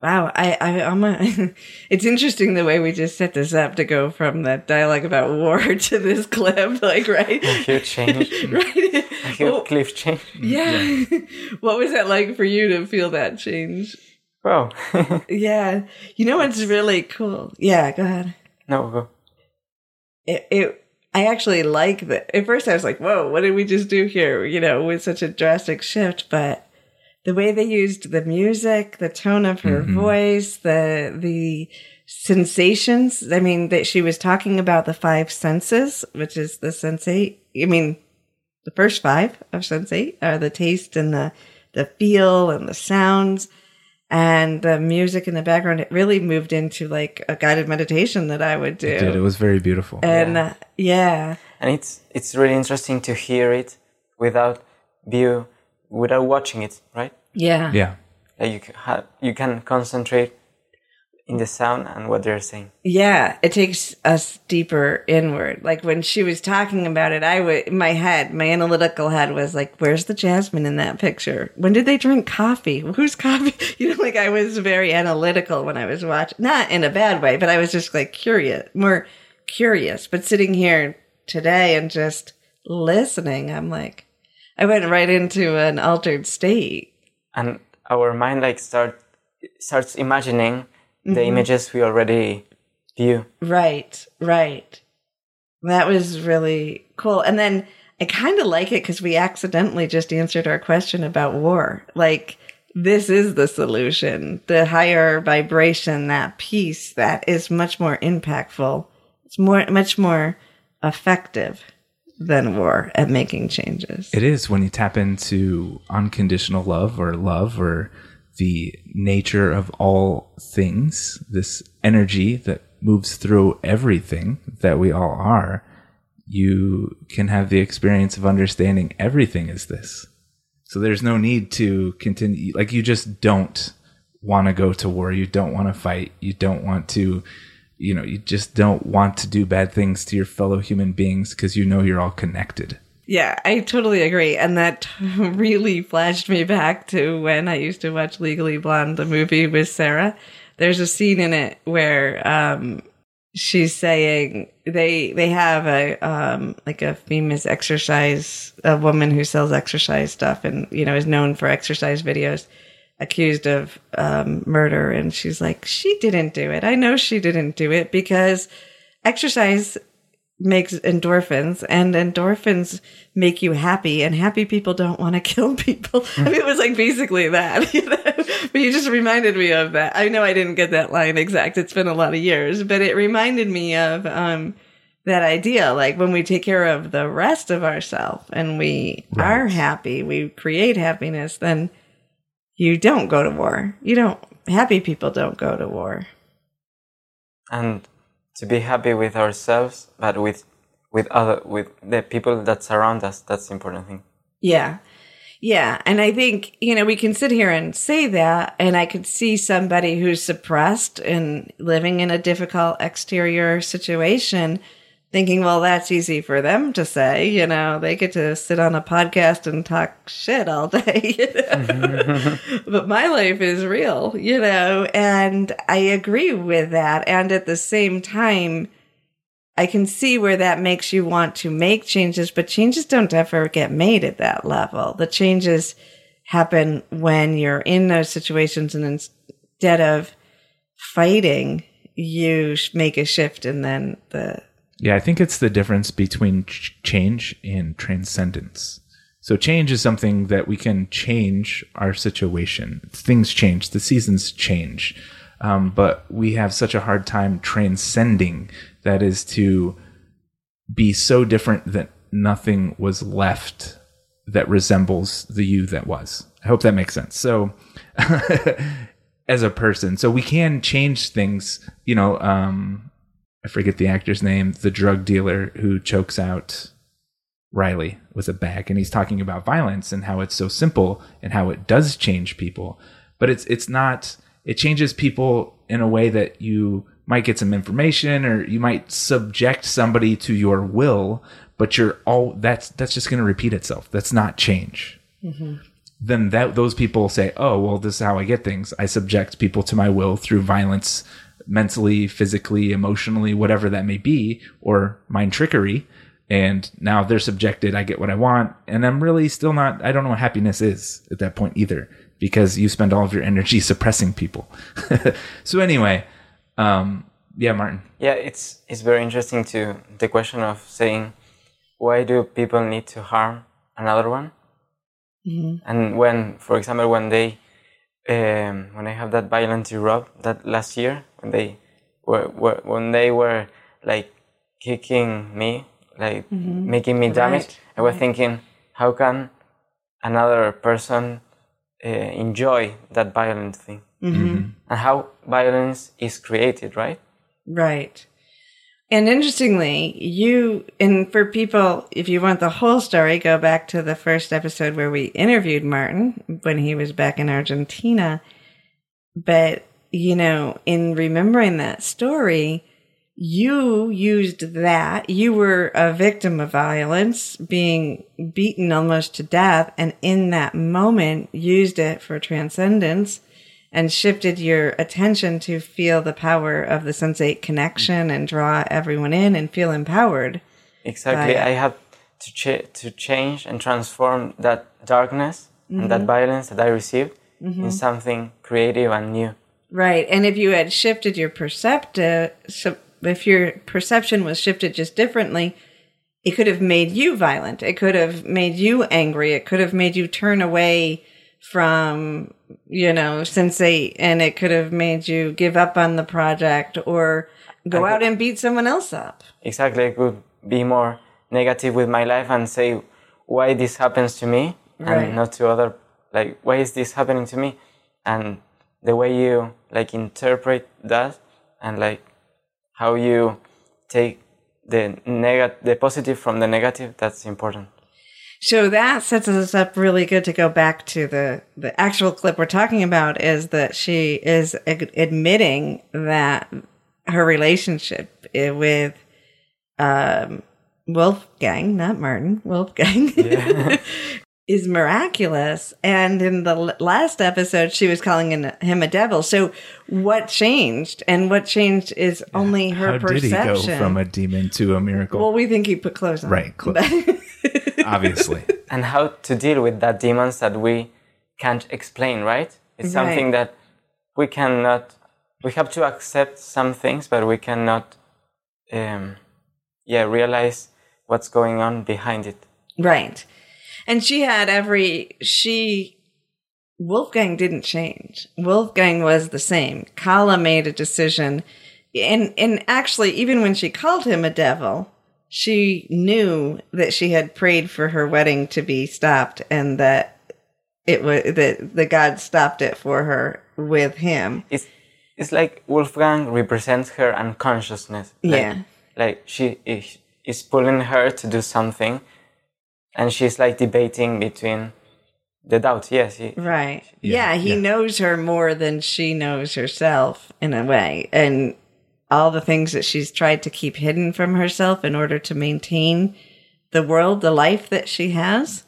Wow, I, I, I'm a, <laughs> it's interesting the way we just set this up to go from that dialogue about war <laughs> to this clip, like, right? Huge change. <laughs> right? A huge Well, cliff change. yeah. what was that like for you to feel that change? Wow. Yeah. You know what's really cool? Yeah, go ahead. no, go. It, it, I actually like that. At first I was like, whoa, what did we just do here? You know, with such a drastic shift, but the way they used the music, the tone of her voice, the, the sensations. I mean, that she was talking about the five senses, which is the sense eight. I mean, the first five of sense eight are the taste and the, the feel and the sounds and the music in the background. It really moved into like a guided meditation that I would do. It did. It was very beautiful. And uh, yeah, and it's it's really interesting to hear it without view without watching it right yeah, yeah. like you can ha- you can concentrate in the sound and what they're saying yeah. It takes us deeper inward. Like when she was talking about it, I would my head, my analytical head was like, "Where's the jasmine in that picture? When did they drink coffee? Who's coffee?" <laughs> You know, like I was very analytical when I was watching, not in a bad way, but I was just like curious, more curious. But sitting here today and just listening, I'm like, I went right into an altered state. and our mind like start starts imagining the mm-hmm. images we already view Right, right. That was really cool. And then I kind of like it because we accidentally just answered our question about war. Like, this is the solution. The higher vibration, that peace, that is much more impactful. It's more, much more effective than war at making changes. It is when you tap into unconditional love or love or the nature of all things, this energy that moves through everything that we all are, you can have the experience of understanding everything is this. So there's no need to continue. Like you just don't want to go to war. You don't want to fight. You don't want to you know, you just don't want to do bad things to your fellow human beings because you know you're all connected. Yeah, I totally agree. And that <laughs> really flashed me back to when I used to watch Legally Blonde, the movie with Sarah. There's a scene in it where um, she's saying they they have a um, like a famous exercise a woman who sells exercise stuff and you know is known for exercise videos accused of um, murder and she's like she didn't do it i know she didn't do it because exercise makes endorphins and endorphins make you happy and happy people don't want to <laughs> kill people. I mean, it was like basically that, <laughs> you know? but you just reminded me of that. I know I didn't get that line exact. It's been a lot of years, but it reminded me of, um, that idea. Like when we take care of the rest of ourselves and we Right. are happy, we create happiness, then you don't go to war. You don't, happy people don't go to war. and to be happy with ourselves, but with with other with the people that surround us. That's the important thing. Yeah. Yeah. And I think, you know, we can sit here and say that, and I could see somebody who's suppressed and living in a difficult exterior situation thinking, well, that's easy for them to say. You know, they get to sit on a podcast and talk shit all day. <laughs> you know? <laughs> but my life is real, you know, and I agree with that. And at the same time, I can see where that makes you want to make changes, but changes don't ever get made at that level. The changes happen when you're in those situations and instead of fighting, you make a shift and then the, Yeah, I think it's the difference between ch- change and transcendence. So change is something that we can change our situation. Things change, the seasons change, um, but we have such a hard time transcending. That is to be so different that nothing was left that resembles the you that was. I hope that makes sense. So, <laughs> as a person, so we can change things. You know, um, I forget the actor's name, the drug dealer who chokes out Riley with a bag, and he's talking about violence and how it's so simple and how it does change people, but it's it's not. It changes people in a way that you might get some information or you might subject somebody to your will, but you're all that's that's just going to repeat itself. That's not change mm-hmm. then that those people say, "Oh, well, this is how I get things. I subject people to my will through violence, mentally, physically, emotionally, whatever that may be, or mind trickery." And now they're subjected. I get what I want, and I'm really still not. I don't know what happiness is at that point either, because you spend all of your energy <laughs> suppressing people. <laughs> so anyway, um, yeah, Martin. Yeah, it's it's very interesting to the question of saying why do people need to harm another one? And when, for example, when they um, when I have that violent Europe that last year when they were, were when they were like kicking me, like mm-hmm. making me damage, I was thinking, how can another person uh, enjoy that violent thing? Mm-hmm. Mm-hmm. And how violence is created, right? Right. And interestingly, you, and for people, if you want the whole story, go back to the first episode where we interviewed Martin when he was back in Argentina. But, you know, in remembering that story, you used that. You were a victim of violence, being beaten almost to death, and in that moment used it for transcendence and shifted your attention to feel the power of the sensate connection and draw everyone in and feel empowered. Exactly. I had to ch- to change and transform that darkness and that mm-hmm. violence that I received in mm-hmm. something creative and new. Right. And if you had shifted your perceptive, so if your perception was shifted just differently, it could have made you violent. It could have made you angry. It could have made you turn away from, you know, sensate and it could have made you give up on the project or go out and beat someone else up. Exactly. I could be more negative with my life and say why this happens to me Right. and not to other like why is this happening to me and the way you like interpret that and like how you take the negative the positive from the negative that's important. So that sets us up really good to go back to the the actual clip we're talking about is that she is ad- admitting that her relationship with um, Wolfgang, not Martin, Wolfgang, <laughs> is miraculous. And in the last episode, she was calling him, him a devil. So what changed? And what changed is only her How perception. did he go from a demon to a miracle? well, we think he put clothes on. Right, clo- <laughs> Obviously. and how to deal with that demons that we can't explain, right? It's something Right. that we cannot. We have to accept some things, but we cannot, um, yeah, realize what's going on behind it. Right. And she had every, she, Wolfgang didn't change. Wolfgang was the same. Kala made a decision. And, and actually, even when she called him a devil, she knew that she had prayed for her wedding to be stopped and that it was, that the God stopped it for her with him. It's it's like Wolfgang represents her unconsciousness. Like, Yeah. Like she is, is pulling her to do something, and she's like debating between the doubt. Yes, he, Right. Yeah, Yeah, he yeah. knows her more than she knows herself in a way. And all the things that she's tried to keep hidden from herself in order to maintain the world, the life that she has,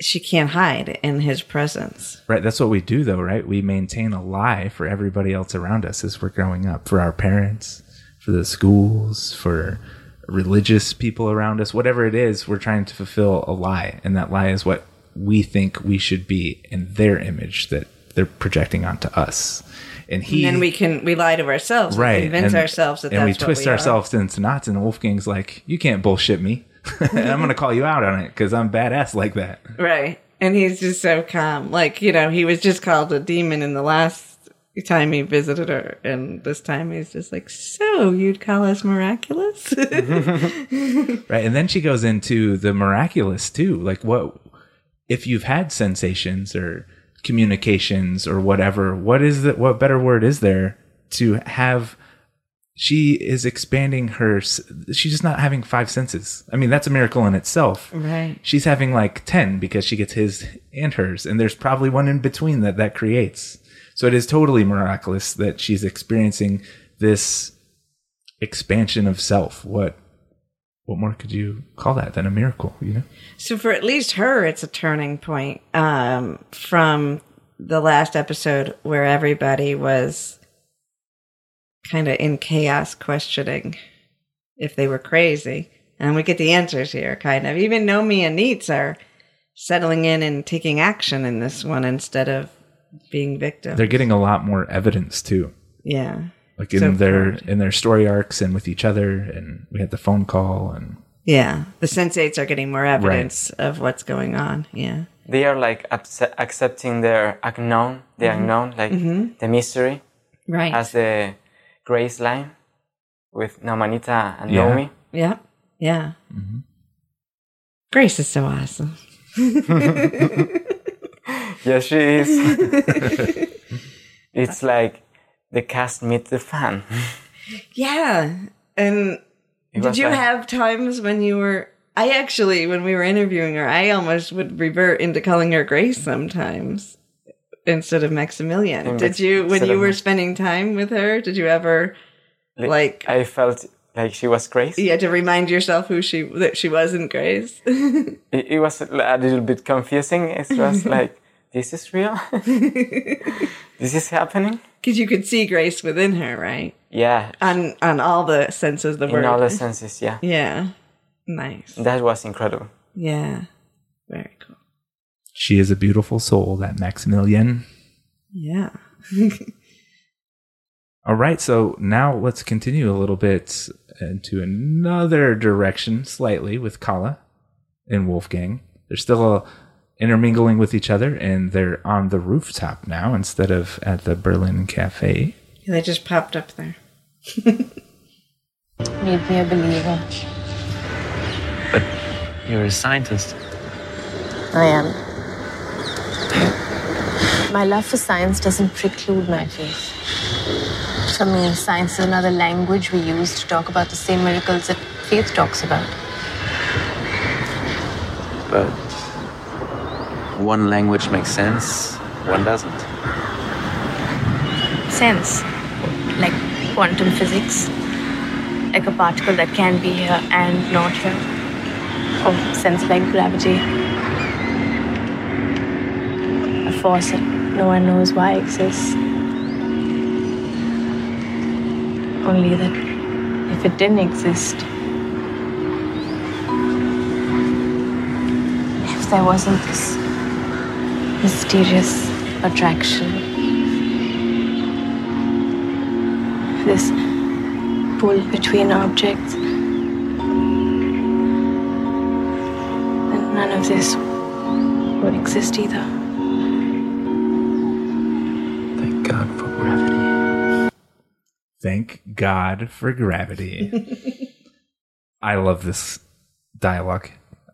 she can't hide in his presence. Right. That's what we do, though, right? We maintain a lie for everybody else around us as we're growing up, for our parents, for the schools, for religious people around us, whatever it is, we're trying to fulfill a lie. And that lie is what we think we should be in their image that they're projecting onto us. And he. and then we can we lie to ourselves, we right. convince and, ourselves that and that's we twist we are. ourselves into knots. And Wolfgang's like, you can't bullshit me. and <laughs> I'm going to call you out on it because I'm badass like that. Right. And he's just so calm. Like, you know, he was just called a demon in the last time he visited her. And this time he's just like, so you'd call us miraculous? <laughs> Right. And then she goes into the miraculous too. Like what if you've had sensations or communications or whatever, what is the what better word is there to have she is expanding her she's just not having five senses. I mean, that's a miracle in itself. right. She's having like 10 because she gets his and hers and there's probably one in between that that creates. So it is totally miraculous that she's experiencing this expansion of self. What what more could you call that than a miracle, you know? So for at least her, it's a turning point um, from the last episode where everybody was kind of in chaos questioning if they were crazy. And we get the answers here, kind of. Even Nomi and Neets are settling in and taking action in this one instead of being victims. They're getting a lot more evidence too. yeah. Like in So their proud. in their story arcs and with each other and we had the phone call and Yeah. The sensates are getting more evidence of what's going on. Yeah. they are like acce- accepting their unknown, the mm-hmm. unknown, like mm-hmm. the mystery, Right. as the grace line with Namanita and Yeah. Nomi. Yeah. Yeah. Mm-hmm. Grace is so awesome. <laughs> <laughs> Yes, she is. <laughs> it's like the cast meet the fan. Yeah. And It did you like- have times when you were I actually when we were interviewing her, I almost would revert into calling her Grace sometimes instead of Maximilian. Did you when you were spending time with her, did you ever like I felt like she was Grace. you had to remind yourself who she that she wasn't Grace? <laughs> It, it was a little bit confusing. It was like, <laughs> this <laughs> is real? this is happening? Because you could see Grace within her, right? Yeah, And and all the senses of the in word. all the senses, yeah. yeah. Nice. That was incredible. Yeah. Very cool. she is a beautiful soul, that Maximilian. Yeah. <laughs> All right, so now let's continue a little bit into another direction, slightly with Kala and Wolfgang. They're still uh, intermingling with each other, and they're on the rooftop now instead of at the Berlin Cafe. They just popped up there. <laughs> Made me a believer. But you're a scientist. I am. My love for science doesn't preclude my faith. For me, science is another language we use to talk about the same miracles that faith talks about. But one language makes sense, one doesn't. Sense. Like quantum physics, like a particle that can be here and not here, or sense like gravity, a force that no one knows why exists. Only that if it didn't exist, if there wasn't this mysterious attraction, this pull between objects, then none of this would exist either. Thank God for gravity. Thank God for gravity. <laughs> I love this dialogue.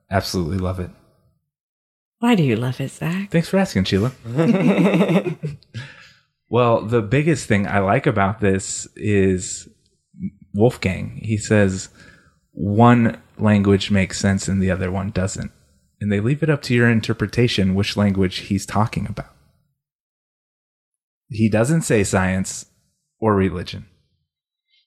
Absolutely love it. Why do you love it, Zac? Thanks for asking, Sheila. <laughs> well, the biggest thing I like about this is Wolfgang. He says one language makes sense and the other one doesn't. And they leave it up to your interpretation which language he's talking about. He doesn't say science or religion.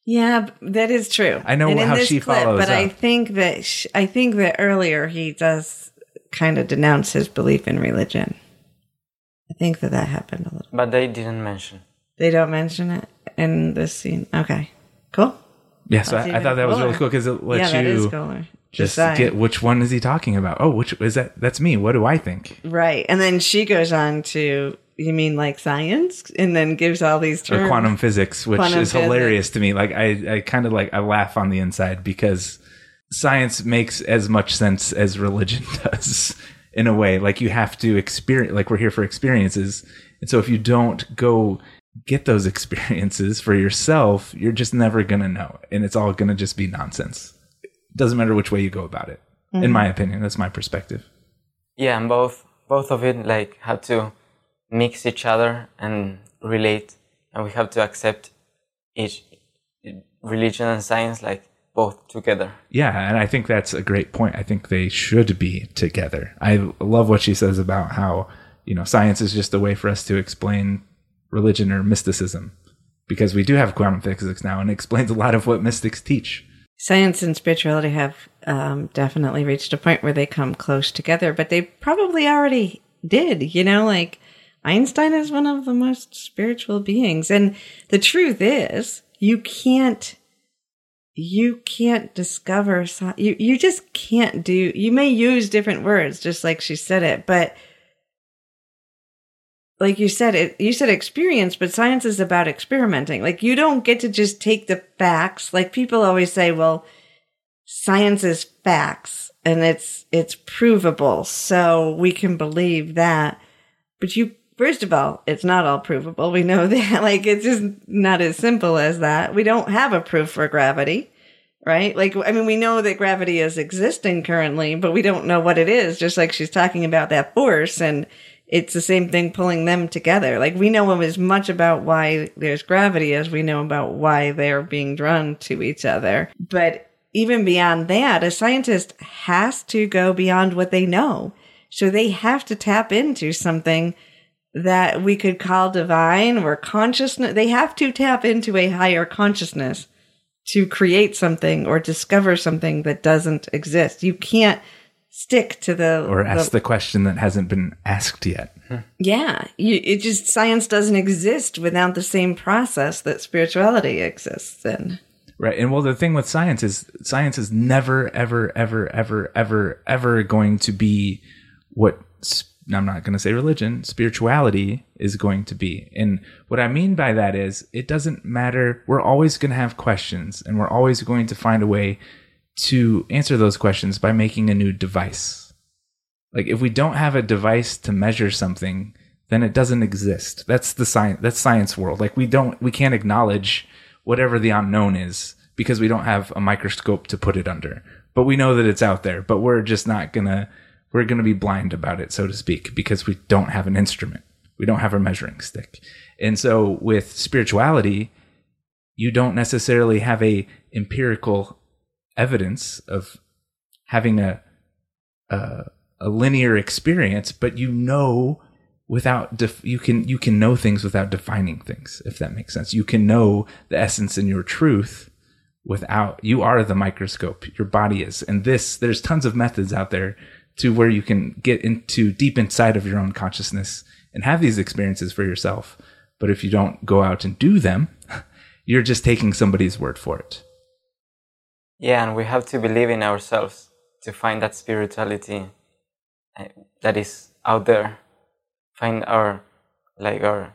Yeah, that is true. I know in how she follows but I think that sh- I think that earlier he does kind of denounce his belief in religion. I think that that happened a little. But they didn't mention. They don't mention it in this scene. Okay, cool. Yeah, so I, I thought that was really cool because it lets yeah, you that is just saying. get which one is he talking about. Oh, which is that? That's me. What do I think? right, and then she goes on to you mean like science, and then gives all these Or terms. quantum physics, which Quantum is hilarious to me. Like I, I kind of like I laugh on the inside because science makes as much sense as religion <laughs> does in a way. Like you have to experience. Like we're here for experiences, and so if you don't go get those <laughs> experiences for yourself, you're just never gonna know, and it's all gonna just be nonsense. It doesn't matter which way you go about it. In mm-hmm. my opinion, that's my perspective. Yeah, and both both of it like have to mix each other and relate, and we have to accept each religion and science like both together. Yeah, and I think that's a great point. I think they should be together. I love what she says about how, you know, science is just a way for us to explain religion or mysticism because we do have quantum physics now and it explains a lot of what mystics teach. Science and spirituality have um, definitely reached a point where they come close together, but they probably already did. You know, like Einstein is one of the most spiritual beings, and the truth is, you can't, you can't discover. You you just can't do. You may use different words, just like she said it, but like you said it you said experience but science is about experimenting like you don't get to just take the facts like people always say well science is facts and it's it's provable so we can believe that but you first of all it's not all provable we know <laughs> that like it's just not as simple as that we don't have a proof for gravity right like i mean we know that gravity is existing currently but we don't know what it is just like she's talking about that force and it's the same thing pulling them together. Like we know as much about why there's gravity as we know about why they're being drawn to each other. But even beyond that, a scientist has to go beyond what they know. So they have to tap into something that we could call divine or consciousness. They have to tap into a higher consciousness to create something or discover something that doesn't exist. You can't stick to the Or ask the question that hasn't been asked yet. yeah, you, it just science doesn't exist without the same process that spirituality exists in. Right. And well, the thing with science is science is never, ever, ever, ever, ever, ever going to be what I'm not going to say religion, spirituality is going to be. And what I mean by that is it doesn't matter. We're always going to have questions and we're always going to find a way to answer those questions by making a new device. Like if we don't have a device to measure something, then it doesn't exist. That's the science. That's science world. Like we don't, we can't acknowledge whatever the unknown is because we don't have a microscope to put it under. But we know that it's out there. But we're just not gonna, we're gonna be blind about it, so to speak, because we don't have an instrument. We don't have a measuring stick. And so with spirituality, you don't necessarily have a empirical evidence of having a, a a linear experience, but you know without def- you can you can know things without defining things if that makes sense you can know the essence in your truth without you are the microscope your body is and this there's tons of methods out there to where you can get into deep inside of your own consciousness and have these experiences for yourself but if you don't go out and do them <laughs> you're just taking somebody's word for it Yeah, and we have to believe in ourselves to find that spirituality uh, that is out there. Find our like our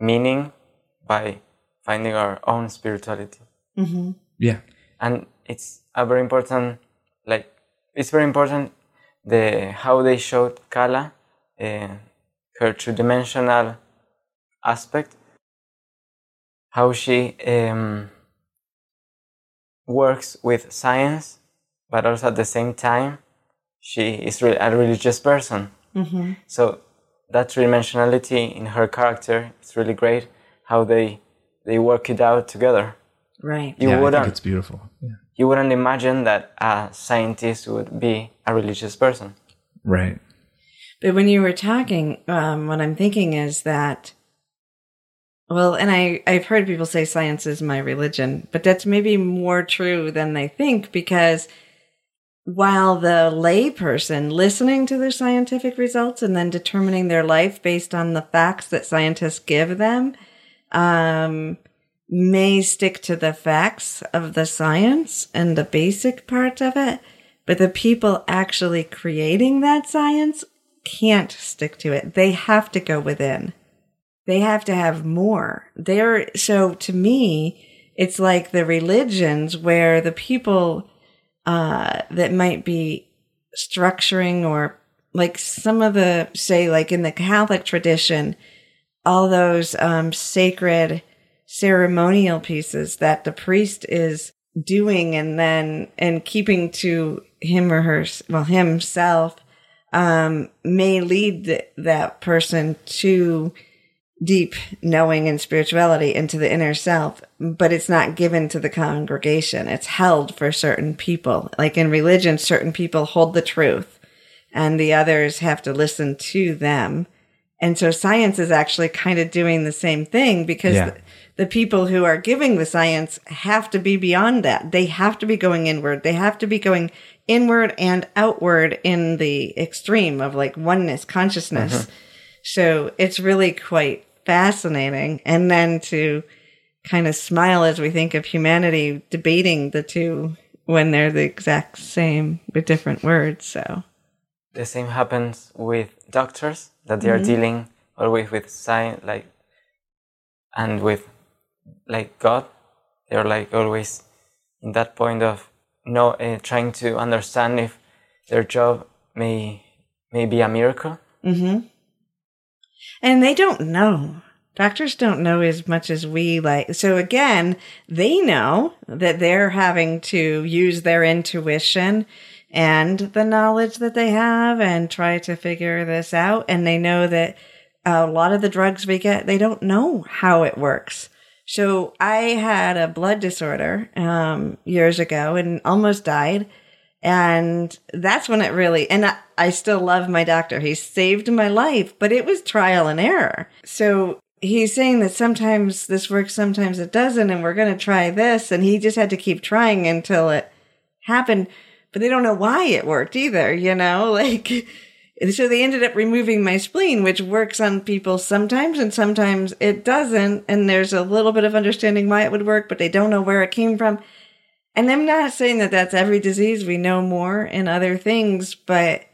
meaning by finding our own spirituality. yeah and it's a very important like it's very important the how they showed Kala uh, her two-dimensional aspect how she um, works with science but also at the same time she is re- a religious person. So that three-dimensionality in her character is really great how they they work it out together. Right. you yeah, I wouldn't think it's beautiful. Yeah you wouldn't imagine that a scientist would be a religious person. right But when you were talking, um, what I'm thinking is that, well, and I, I've heard people say science is my religion, but that's maybe more true than they think because while the layperson listening to the scientific results and then determining their life based on the facts that scientists give them, um, may stick to the facts of the science and the basic part of it, but the people actually creating that science can't stick to it. They have to go within. They have to have more. They're, so to me, it's like the religions where the people, uh, that might be structuring or like some of the, say, like in the Catholic tradition, all those, um, sacred ceremonial pieces that the priest is doing and then, and keeping to him or her, well, himself, um, may lead th- that person to deep knowing and spirituality into the inner self, but it's not given to the congregation. It's held for certain people. Like in religion, certain people hold the truth and the others have to listen to them. And so science is actually kind of doing the same thing because Yeah. The, people who are giving the science have to be beyond that. They have to be going inward. They have to be going inward and outward in the extreme of like oneness consciousness. Mm-hmm. So it's really quite fascinating. And then to kind of smile as we think of humanity debating the two when they're the exact same with different words. So The same happens with doctors that they are mm-hmm. dealing always with science, like, and with like God. They're like always in that point of no uh, trying to understand if their job may may be a miracle. Mm-hmm. And they don't know. Doctors don't know as much as we like. So again, they know that they're having to use their intuition and the knowledge that they have and try to figure this out. And they know that a lot of the drugs we get, they don't know how it works. So I had a blood disorder, um, years ago and almost died. And that's when it really, and I, I still love my doctor. He saved my life, but it was trial and error. So he's saying that sometimes this works, sometimes it doesn't, and we're going to try this. And he just had to keep trying until it happened. But they don't know why it worked either, you know, <laughs> like, so they ended up removing my spleen, which works on people sometimes and sometimes it doesn't. And there's a little bit of understanding why it would work, but they don't know where it came from. And I'm not saying that that's every disease. We know more in other things, but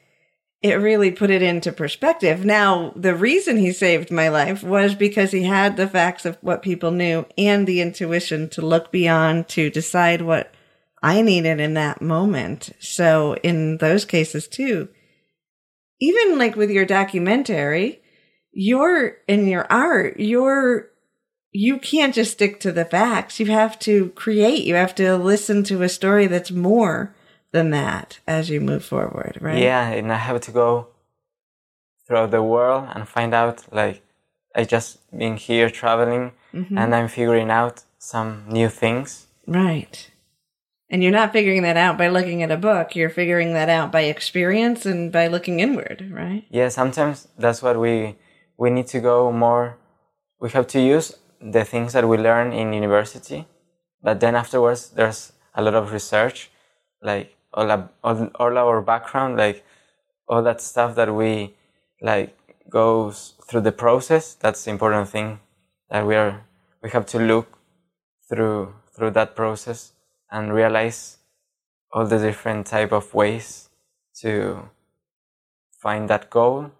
it really put it into perspective. Now, the reason he saved my life was because he had the facts of what people knew and the intuition to look beyond to decide what I needed in that moment. So in those cases too, even like with your documentary, you're in your art, you're you can't just stick to the facts. You have to create. You have to listen to a story that's more than that as you move forward, right? Yeah, and I have to go throughout the world and find out. Like, I just been here traveling, mm-hmm. and I'm figuring out some new things. Right. And you're not figuring that out by looking at a book. You're figuring that out by experience and by looking inward, right? Yeah, sometimes that's what we we need to go more. We have to use the things that we learn in university, but then afterwards there's a lot of research, like all all, all our background, like all that stuff that we like goes through the process. That's the important thing that we are we have to look through through that process and realize all the different type of ways to find that goal,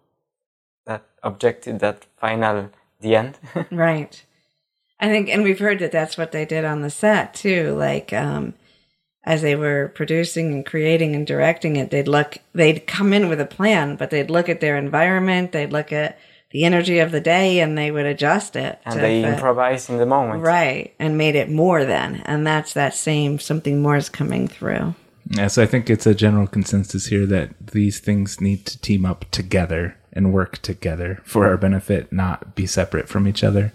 that objective, that final the end. <laughs> Right. I think, and we've heard that that's what they did on the set too. Like, um, as they were producing and creating and directing it, they'd look, they'd come in with a plan, but they'd look at their environment, they'd look at the energy of the day, and they would adjust it. and they fit. improvise in the moment. Right. And made it more then. And that's that same something more is coming through. Yeah, so I think it's a general consensus here that these things need to team up together and work together for our benefit, not be separate from each other.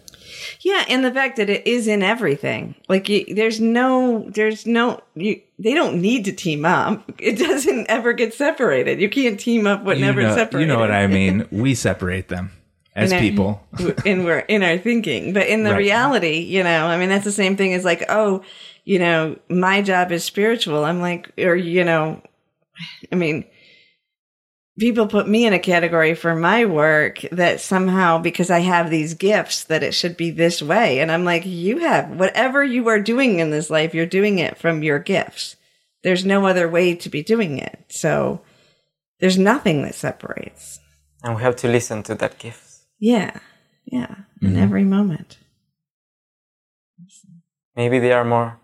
Yeah, and the fact that it is in everything. Like you, there's no, there's no, you, they don't need to team up. <laughs> It doesn't ever get separated. You can't team up what You never know, separated. you know what I mean? <laughs> We separate them as <laughs> In our- people. and we're in our thinking, but in the Right. reality, you know, I mean, that's the same thing as like, oh, you know, my job is spiritual. I'm like, or you know, I mean, people put me in a category for my work that somehow because I have these gifts that it should be this way. And I'm like, you have whatever you are doing in this life, you're doing it from your gifts. There's no other way to be doing it. So there's nothing that separates. And we have to listen to that gift. Yeah. Yeah. In mm-hmm. every moment. Maybe they are more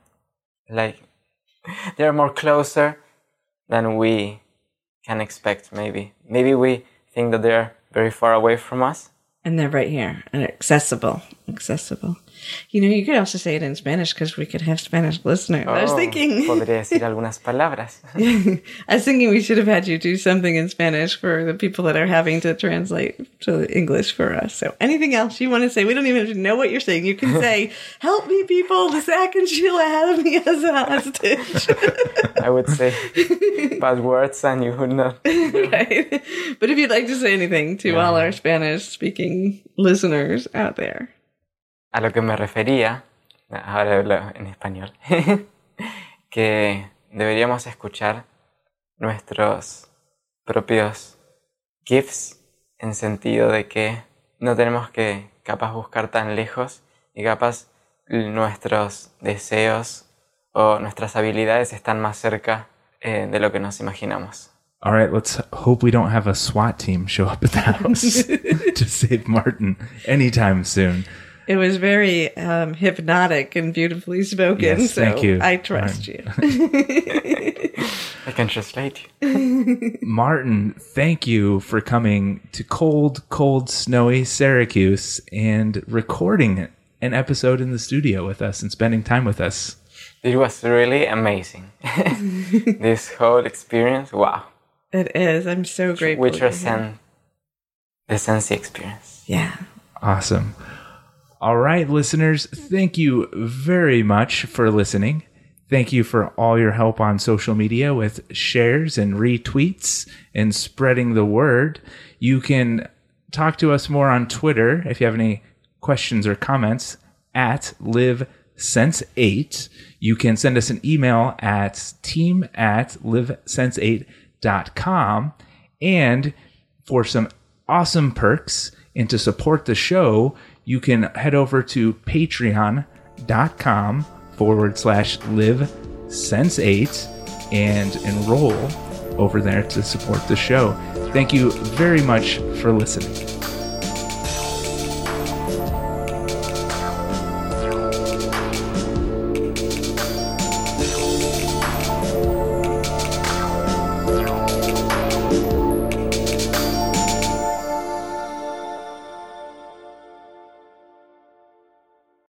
like <laughs> they are more closer than we can expect maybe. Maybe we think that they're very far away from us. And they're right here and accessible. Accessible. You know, you could also say it in Spanish because we could have Spanish listeners. I was Oh, thinking. <laughs> Podría decir algunas palabras. I was thinking we should have had you do something in Spanish for the people that are having to translate to English for us. So anything else you want to say? We don't even have to know what you're saying. You can <laughs> say, help me people, Zac and Sheila have me as a hostage. <laughs> I would say bad words and you would not. right? But if you'd like to say anything to all our Spanish speaking listeners out there. A lo que me refería, ahora hablo en español, <laughs> que deberíamos escuchar nuestros propios gifts en sentido de que no tenemos que capaz buscar tan lejos y capaz nuestros deseos o nuestras habilidades están más cerca eh, de lo que nos imaginamos. All right, let's hope we don't have a SWAT team show up at the house <laughs> <laughs> to save Martin anytime soon. It was very um, hypnotic and beautifully spoken. Yes, so thank you. I trust you. <laughs> I can translate <laughs> you. Martin, thank you for coming to cold, cold, snowy Syracuse and recording an episode in the studio with us and spending time with us. It was really amazing. <laughs> this whole experience, wow. It is. I'm so grateful. We to hear. the Sensi experience. Yeah. Awesome. All right, listeners, thank you very much for listening. Thank you for all your help on social media with shares and retweets and spreading the word. You can talk to us more on Twitter if you have any questions or comments at livesense8. You can send us an email at team at livesense8.com. And for some awesome perks and to support the show, you can head over to patreon.com forward slash live sense 8 and enroll over there to support the show. Thank you very much for listening.